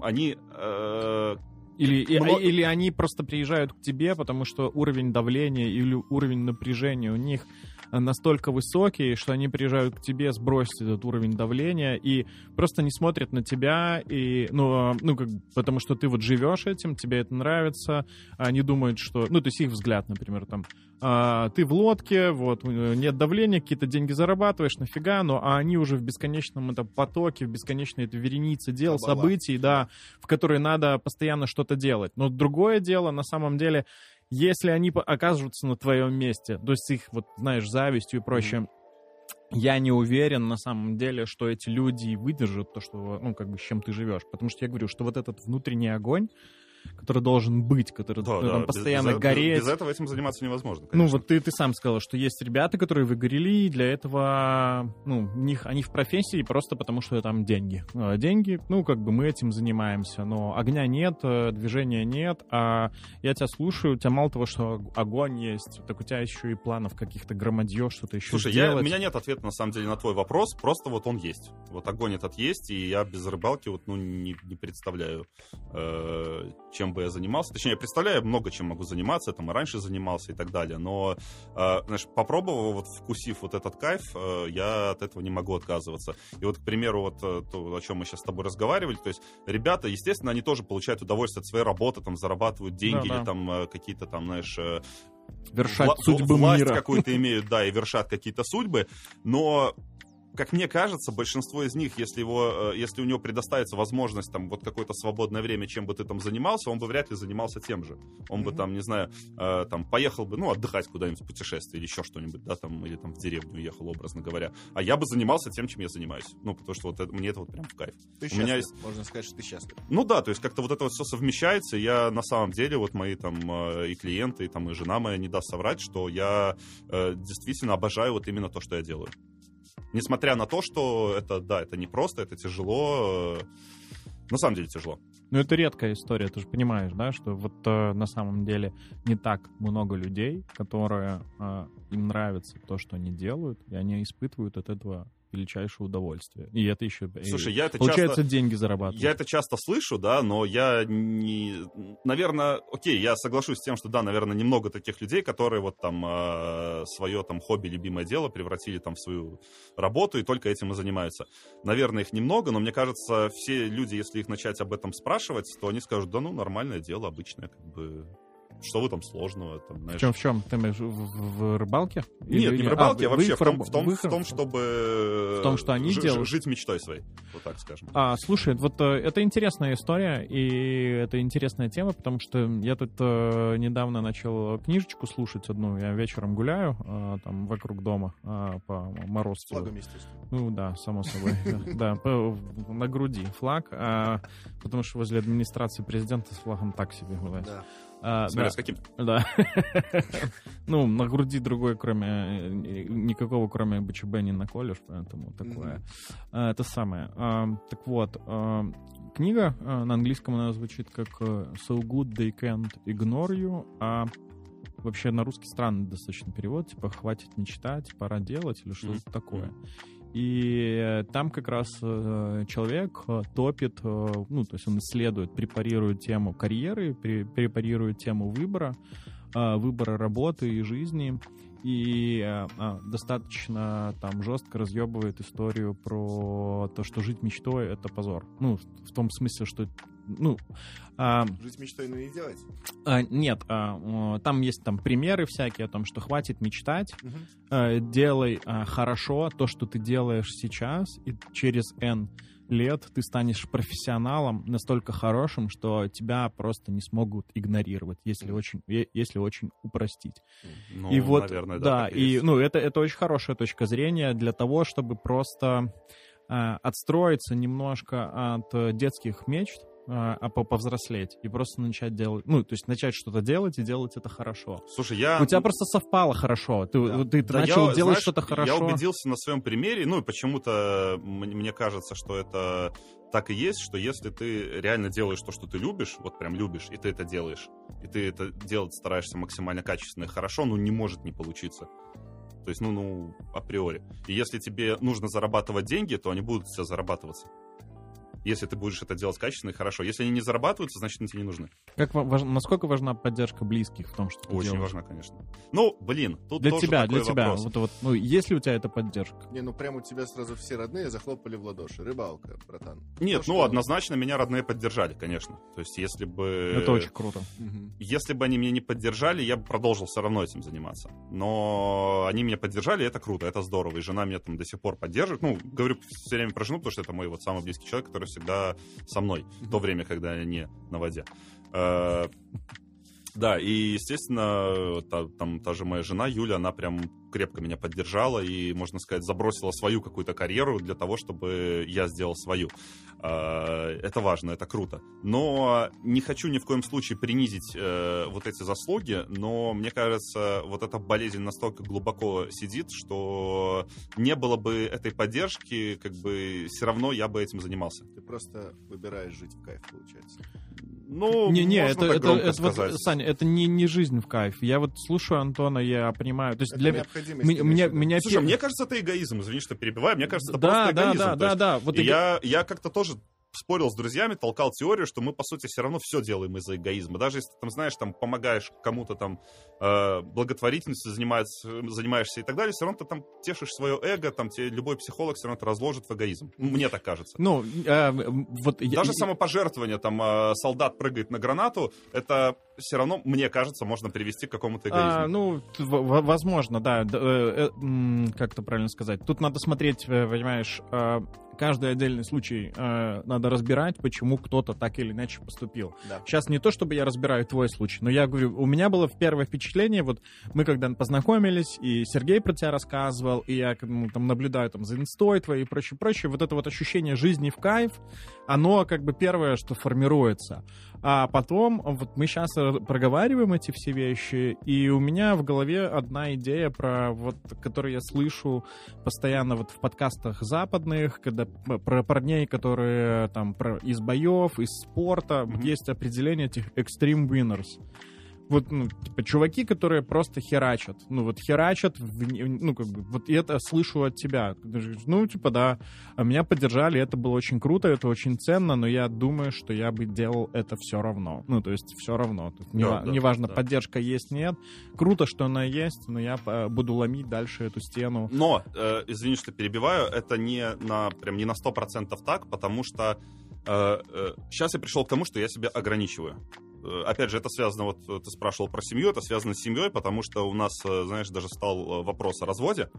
Они э, Или, Мно- или они просто приезжают к тебе, потому что уровень давления или уровень напряжения у них настолько высокий, что они приезжают к тебе сбросить этот уровень давления и просто не смотрят на тебя, и, ну, а, ну как, потому что ты вот живешь этим, тебе это нравится, а они думают, что, ну, то есть их взгляд, например, там, а, ты в лодке, вот, э, нет давления, какие-то деньги зарабатываешь, нафига, но а они уже в бесконечном этом потоке, в бесконечной этой веренице дел, Кабала. событий, да, в которые надо постоянно что-то делать. Но другое дело, на самом деле, если они окажутся на твоем месте, то есть их, вот, знаешь, завистью и прочее, я не уверен на самом деле, что эти люди выдержат то, что, ну, как бы, с чем ты живешь. Потому что я говорю, что вот этот внутренний огонь, который должен быть, который Да, ну, да, там без- постоянно без, гореть. Без, этого этим заниматься невозможно. Ну, конечно. вот ты, ты сам сказал, что есть ребята, которые выгорели, и для этого, ну, них, они в профессии просто потому, что там деньги. А Деньги, ну, как бы мы этим занимаемся, но огня нет, э, движения нет, а я тебя слушаю, у тебя мало того, что огонь есть, так у тебя еще и планов каких-то громадье, что-то еще Слушай, я, сделать. у меня нет ответа на самом деле на твой вопрос, просто вот он есть. Вот огонь этот есть, и я без рыбалки вот ну не, не представляю, э, чем бы я занимался. Точнее, я представляю много чем могу заниматься, там и раньше занимался и так далее, но, э, знаешь, попробовав, вот вкусив вот этот кайф, э, я от этого не могу отказываться. И вот, к примеру, вот э, то, о чем мы сейчас с тобой разговаривали, то есть ребята, естественно, они тоже получают удовольствие от своей работы, там зарабатывают деньги Да-да. или там э, какие-то там, знаешь, э, Вершать вла- судьбы власть мира. какую-то имеют, да, и вершат какие-то судьбы, но как мне кажется, большинство из них, если, его, э, если у него предоставится возможность там вот какое-то свободное время, чем бы ты там занимался, он бы вряд ли занимался тем же. Он бы Мгм. там, не знаю, э, там поехал бы, ну, отдыхать куда-нибудь в путешествие или еще что-нибудь, да, там, или там в деревню уехал, образно говоря. А я бы занимался тем, чем я занимаюсь. Ну, потому что вот это- мне это вот прям в кайф. Ты У меня счастлив. Можно сказать, что ты счастлив. Ну да, то есть как-то вот это вот все совмещается. и Я на самом деле, вот мои там э, и клиенты, и там и жена моя не даст соврать, что я э, действительно обожаю вот именно то, что я делаю. Несмотря на то, что это, да, это непросто, это тяжело. э, на самом деле тяжело. Ну, это редкая история, ты же понимаешь, да, что вот э, на самом деле не так много людей, которые э, им нравится то, что они делают, и они испытывают от этого величайшее удовольствие. И это еще... Слушай, я это Получается, часто... деньги зарабатывать. Я это часто слышу, да, но я не... Наверное, окей, я соглашусь с тем, что, да, наверное, немного таких людей, которые вот там э, свое там хобби, любимое дело превратили там в свою работу и только этим и занимаются. Наверное, их немного, но мне кажется, все люди, если их начать об этом спрашивать, то они скажут, да ну, нормальное дело, обычное, как бы... Что вы там сложного? Там, В знаешь, чем, в чем? Ты имеешь в, в- в рыбалке? Нет, Или- не в а, рыбалке, а вообще в том, в том, в их- том, чтобы... В том, что они жи- делают? Жить мечтой своей, вот так скажем. А, слушай, вот э, это интересная история, и это интересная тема, потому что я тут э, недавно начал книжечку слушать одну, я вечером гуляю э, там вокруг дома э, по С Морозцу. флагом, естественно. Ну да, само собой. Да, на груди флаг, а, потому что возле администрации президента с флагом так себе гулять. А, Смотря да. с каким. Да. Ну, на груди другой, кроме... э, Никакого, кроме БЧБ, не наколешь, поэтому такое. А, Это самое. А, Так вот, а, книга на английском она звучит как э, So good they can't ignore you, а вообще на русский странный достаточно перевод, типа «хватит мечтать, пора делать» или что-то такое. И э, там как раз э, человек э, топит, ну, то есть он исследует, препарирует тему карьеры, пре- препарирует тему выбора, выбора работы и жизни, и а, достаточно там жестко разъебывает историю про то, что жить мечтой — это позор. Ну, в том смысле, что ну, а, Жить мечтой, но не делать. а, нет, а, там есть там примеры всякие о том, что хватит мечтать, Мгм. э, делай а, хорошо то, что ты делаешь сейчас, и через N лет ты станешь профессионалом настолько хорошим, что тебя просто не смогут игнорировать, если очень, если очень упростить. Ну, и вот, наверное, да, так и есть. ну это это очень хорошая точка зрения для того, чтобы просто а, отстроиться немножко от э, детских мечт, а а по- повзрослеть и просто начать делать, ну то есть начать что-то делать и делать это хорошо. Слушай, я... У тебя просто совпало хорошо, ты Да. ты, ты Да, начал я, делать что-то хорошо. Я убедился на своем примере, ну и почему-то мне кажется, что это так и есть, что если ты реально делаешь то, что ты любишь, вот прям любишь, и ты это делаешь, и ты это делать стараешься максимально качественно и хорошо, ну не может не получиться. То есть, ну, ну, априори. И если тебе нужно зарабатывать деньги, то они будут тебя зарабатываться. Если ты будешь это делать качественно и хорошо. Если они не зарабатываются, значит, они тебе не нужны. Как ва- важ- насколько важна поддержка близких в том, что ты Очень делаешь? важно, конечно. Ну, блин, тут Для тоже тебя, такой для тебя. вопрос. Вот, вот, ну, есть ли у тебя эта поддержка? Не, ну прям у тебя сразу все родные захлопали в ладоши. Рыбалка, братан. Нет, Ну ну, что? однозначно меня родные поддержали, конечно. То есть, если бы... Это очень круто. Если бы они меня не поддержали, я бы продолжил все равно этим заниматься. Но они меня поддержали, и это круто, это здорово. И жена меня там до сих пор поддерживает. Ну, говорю все время про жену, потому что это мой вот самый близкий человек, который всегда со мной. В то время, когда я не на воде. Э, Да, и, естественно, та, там та же моя жена Юля, она прям крепко меня поддержала и, можно сказать, забросила свою какую-то карьеру для того, чтобы я сделал свою. А, это важно, это круто. Но не хочу ни в коем случае принизить э, вот эти заслуги, но мне кажется, вот эта болезнь настолько глубоко сидит, что не было бы этой поддержки, как бы все равно я бы этим занимался. Ты просто выбираешь жить в кайф, получается. Ну, не, не, можно это, так это, это вот. Саня, это не, не жизнь в кайф. Я вот слушаю Антона, я понимаю. То есть Это для меня, необходимость, меня, меня, Слушай, пер- мне кажется, это эгоизм. Извини, что перебиваю. Мне кажется, это да, просто да, эгоизм. да, да, есть да. Вот И эго- я, я как-то тоже спорил с друзьями, толкал теорию, что мы, по сути, все равно все делаем из-за эгоизма. Даже если ты, там, знаешь, там, помогаешь кому-то там э, благотворительностью занимается, занимаешься и так далее, все равно ты там тешишь свое эго, там тебе любой психолог все равно это разложит в эгоизм. Мне так кажется. Ну, э, вот я- Даже самопожертвование, там, э, солдат прыгает на гранату, это все равно, мне кажется, можно привести к какому-то эгоизму. А, ну, возможно, да. Э, э, как это правильно сказать? Тут надо смотреть, э, понимаешь, э, каждый отдельный случай э, надо разбирать, почему кто-то так или иначе поступил. Да. Сейчас не то, чтобы я разбираю твой случай, но я говорю, у меня было первое впечатление, вот мы когда познакомились, и Сергей про тебя рассказывал, и я ну, там наблюдаю там за инстой твоей и прочее, прочее, вот это вот ощущение жизни в кайф, оно как бы первое, что формируется. А потом, вот мы сейчас проговариваем эти все вещи, и у меня в голове одна идея, про вот, которую я слышу постоянно вот в подкастах западных, когда про парней, которые там про, из боев, из спорта, Мгм. есть определение этих extreme winners. Вот, ну, типа, чуваки, которые просто херачат. Ну, вот херачат, ну, как бы, вот я это слышу от тебя. Ну, типа, да, а меня поддержали, это было очень круто, это очень ценно, но я думаю, что я бы делал это все равно. Ну, то есть все равно. Тут не Да, ва- да, неважно, да. поддержка есть, нет. Круто, что она есть, но я э, буду ломить дальше эту стену. Но, э, извини, что перебиваю, это не на, прям не на 100% так, потому что сейчас я пришел к тому, что я себя ограничиваю. Э, Опять же, это связано, вот э, ты спрашивал про семью, это связано с семьей, потому что у нас, э, знаешь, даже стал вопрос о разводе,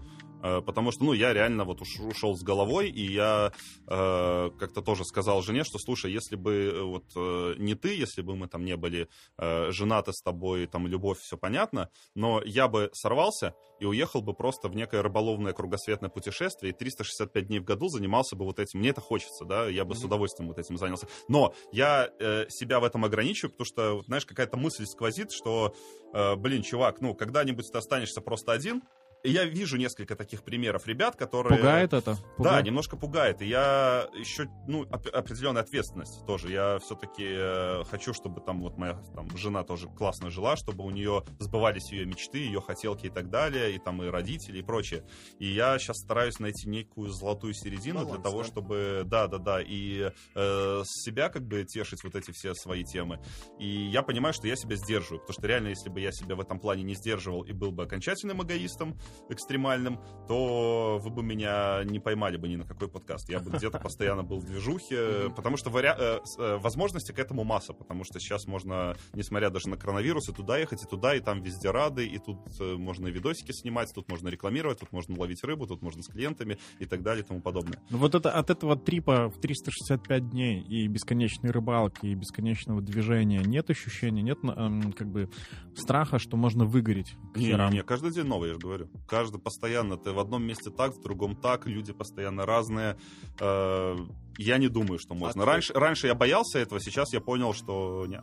потому что, ну, я реально вот уш- ушел с головой, и я э, как-то тоже сказал жене, что, слушай, если бы вот э, не ты, если бы мы там не были э, женаты с тобой, там, любовь, все понятно, но я бы сорвался и уехал бы просто в некое рыболовное кругосветное путешествие и 365 дней в году занимался бы вот этим. Мне это хочется, да, я бы с Мгм. удовольствием вот этим занялся. Но я э, себя в этом ограничиваю, потому что, вот, знаешь, какая-то мысль сквозит, что, э, блин, чувак, ну, когда-нибудь ты останешься просто один. Я вижу несколько таких примеров ребят, которые... Пугает это? Да, Пугает? немножко пугает. И я еще, ну, оп- определенная ответственность тоже. Я все-таки хочу, чтобы там вот моя там, жена тоже классно жила, чтобы у нее сбывались ее мечты, ее хотелки и так далее, и там и родители, и прочее. И я сейчас стараюсь найти некую золотую середину Баланс, для того, да? чтобы, да, да, да, и э, себя как бы тешить вот эти все свои темы. И я понимаю, что я себя сдерживаю, потому что реально, если бы я себя в этом плане не сдерживал и был бы окончательным эгоистом, экстремальным, то вы бы меня не поймали бы ни на какой подкаст. Я бы где-то постоянно был в движухе, потому что вариа- э, э, возможности к этому масса, потому что сейчас можно, несмотря даже на коронавирус, и туда ехать, и туда, и там везде рады, и тут э, можно и видосики снимать, тут можно рекламировать, тут можно ловить рыбу, тут можно с клиентами и так далее и тому подобное. Ну, Вот это от этого трипа в 365 дней и бесконечной рыбалки, и бесконечного движения нет ощущения, нет эм, как бы страха, что можно выгореть херам? Не-не-не, каждый день новый, я же говорю. Каждый постоянно, ты в одном месте так, в другом так, люди постоянно разные. Э, Я не думаю, что можно. ты- Раньше, раньше я боялся этого, сейчас я понял, что не.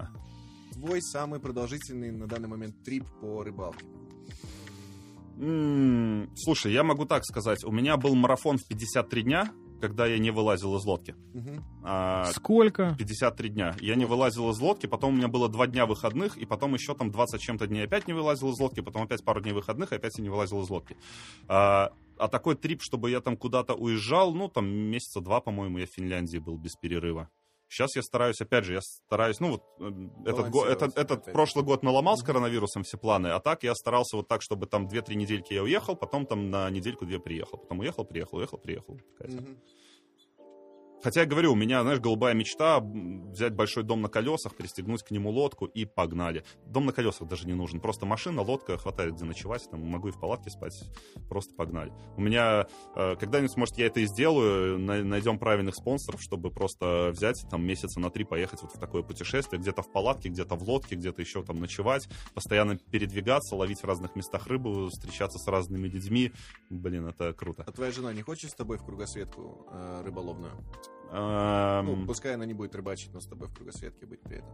Твой самый продолжительный на данный момент трип по рыбалке. Слушай, я могу так сказать. У меня был марафон в 53 дня, когда я не вылазил из лодки. Мгм. А, Сколько? 53 дня. Я не вылазил из лодки, потом у меня было два дня выходных, и потом еще там 20 с чем-то дней опять не вылазил из лодки, потом опять пару дней выходных, и опять я не вылазил из лодки. А, а такой трип, чтобы я там куда-то уезжал, ну, там месяца два, по-моему, я в Финляндии был без перерыва. Сейчас я стараюсь, опять же, я стараюсь, ну вот э, этот, го- этот, этот прошлый год наломал с коронавирусом все планы, а так я старался вот так, чтобы там 2-3 недельки я уехал, потом там на недельку-две приехал, потом уехал, приехал, уехал, приехал. Такая тема. Хотя я говорю, у меня, знаешь, голубая мечта взять большой дом на колесах, пристегнуть к нему лодку и погнали. Дом на колесах даже не нужен. Просто машина, лодка, хватает где ночевать, там могу и в палатке спать, просто погнали. У меня э, когда-нибудь, может, я это и сделаю, на- найдем правильных спонсоров, чтобы просто взять там месяца на три поехать вот в такое путешествие, где-то в палатке, где-то в лодке, где-то еще там ночевать, постоянно передвигаться, ловить в разных местах рыбу, встречаться с разными людьми. Блин, это круто. А твоя жена не хочет с тобой в кругосветку э, рыболовную? Эм, Ну, пускай она не будет рыбачить, но с тобой в кругосветке быть при этом.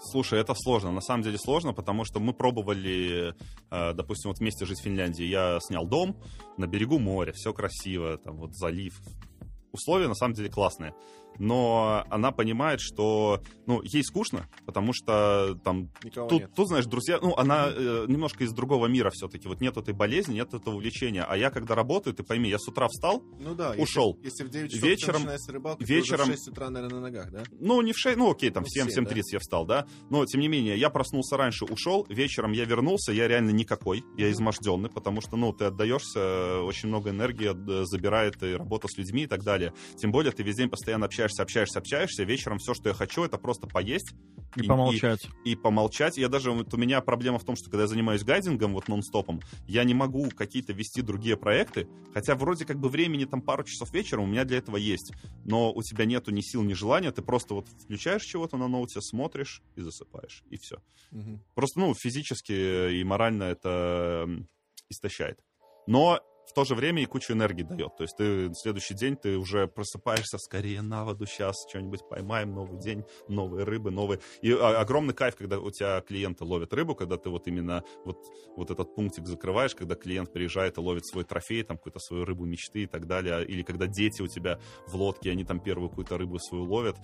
Слушай, это сложно. На самом деле сложно, потому что мы пробовали, э, допустим, вот вместе жить в Финляндии. Я снял дом на берегу моря, все красиво, там вот залив. Условия на самом деле классные. Но она понимает, что, ну, ей скучно, потому что там Никого Тут, нет. тут, знаешь, друзья, ну, она э, немножко из другого мира все-таки. Вот нет этой болезни, нет этого увлечения. А я, когда работаю, ты пойми, я с утра встал, Ну да, ушел. Если, если в 9 часов Вечером- начинается рыбалка, вечером- в 6 утра, наверное, на ногах, да? ну, не в 6, ну, окей, там, Ну, в 7, в семь, 7.30 я встал, да. Но, тем не менее, я проснулся раньше, ушел, вечером я вернулся, я реально никакой, я изможденный, потому что, ну, ты отдаешься, очень много энергии э, забирает и работа с людьми и так далее. Тем более, ты весь день постоянно общаешься, общаешься, общаешься, вечером все, что я хочу, это просто поесть, И, И- помолчать. и помолчать. Я даже, вот у меня проблема в том, что когда я занимаюсь гайдингом, вот нон-стопом, я не могу какие-то вести другие проекты, хотя вроде как бы времени там пару часов вечером у меня для этого есть, но у тебя нету ни сил, ни желания, ты просто вот включаешь чего-то на ноуте, смотришь и засыпаешь, и все. Мгм. Просто, ну, физически и морально это истощает. Но в то же время и кучу энергии дает. То есть ты на следующий день ты уже просыпаешься скорее на воду, сейчас что-нибудь поймаем, новый день, новые рыбы, новые... И огромный кайф, когда у тебя клиенты ловят рыбу, когда ты вот именно вот, вот этот пунктик закрываешь, когда клиент приезжает и ловит свой трофей, там какую-то свою рыбу мечты и так далее, или когда дети у тебя в лодке, они там первую какую-то рыбу свою ловят.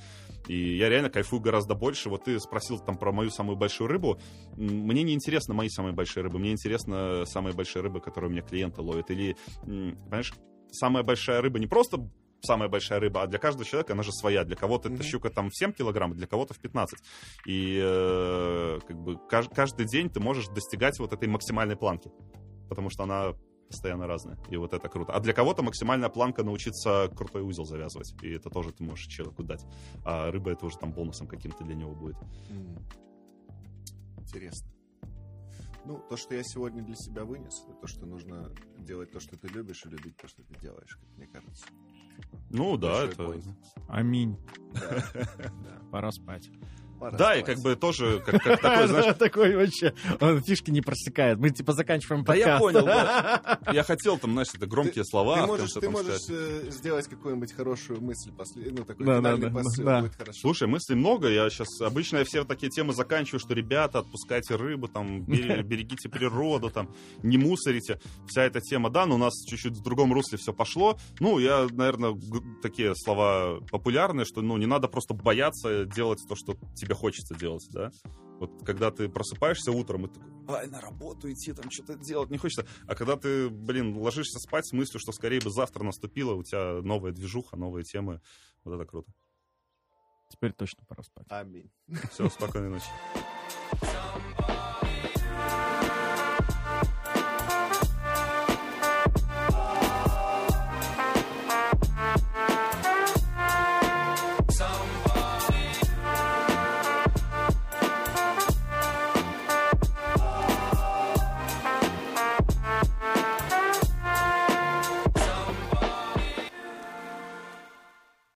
И я реально кайфую гораздо больше. Вот ты спросил там про мою самую большую рыбу. Мне не интересно мои самые большие рыбы. Мне интересно самые большие рыбы, которые у меня клиенты ловят. Или, понимаешь, самая большая рыба не просто самая большая рыба, а для каждого человека она же своя. Для кого-то эта Мгм. щука там в 7 килограмм, а для кого-то в 15. И э, как бы кажд- каждый день ты можешь достигать вот этой максимальной планки. Потому что она постоянно разная. И вот это круто. А для кого-то максимальная планка научиться крутой узел завязывать. И это тоже ты можешь человеку дать. А рыба это уже там бонусом каким-то для него будет. М. Интересно. Ну, то, что я сегодня для себя вынес, это то, что нужно делать то, что ты любишь, и любить то, что ты делаешь, как мне кажется. Ну да, Большой это... point. Аминь. Да, да. Пора спать. Пора Да, и как бы тоже, как, как такой, знаешь, Такой вообще, он фишки не просекает. Мы типа заканчиваем Да я подкаст. понял, да. я хотел там, знаешь, это громкие слова. Ты можешь, ты можешь э, сделать какую-нибудь хорошую мысль, после, ну, такой Да, финальный да, да, посыл, да. будет хорошо. Слушай, мыслей много. Я сейчас обычно я все такие темы заканчиваю, что ребята, отпускайте рыбу, там, берегите природу, там, не мусорите. Вся эта тема, да, но у нас чуть-чуть в другом русле все пошло. Ну, я, наверное, такие слова популярные, что, ну, не надо просто бояться делать то, что тебе хочется делать, да. Вот когда ты просыпаешься утром и такой, ай, на работу идти, там что-то делать не хочется. А когда ты, блин, ложишься спать с мыслью, что скорее бы завтра наступило, у тебя новая движуха, новые темы, вот это круто. Теперь точно пора спать. Аминь. Все, спокойной ночи.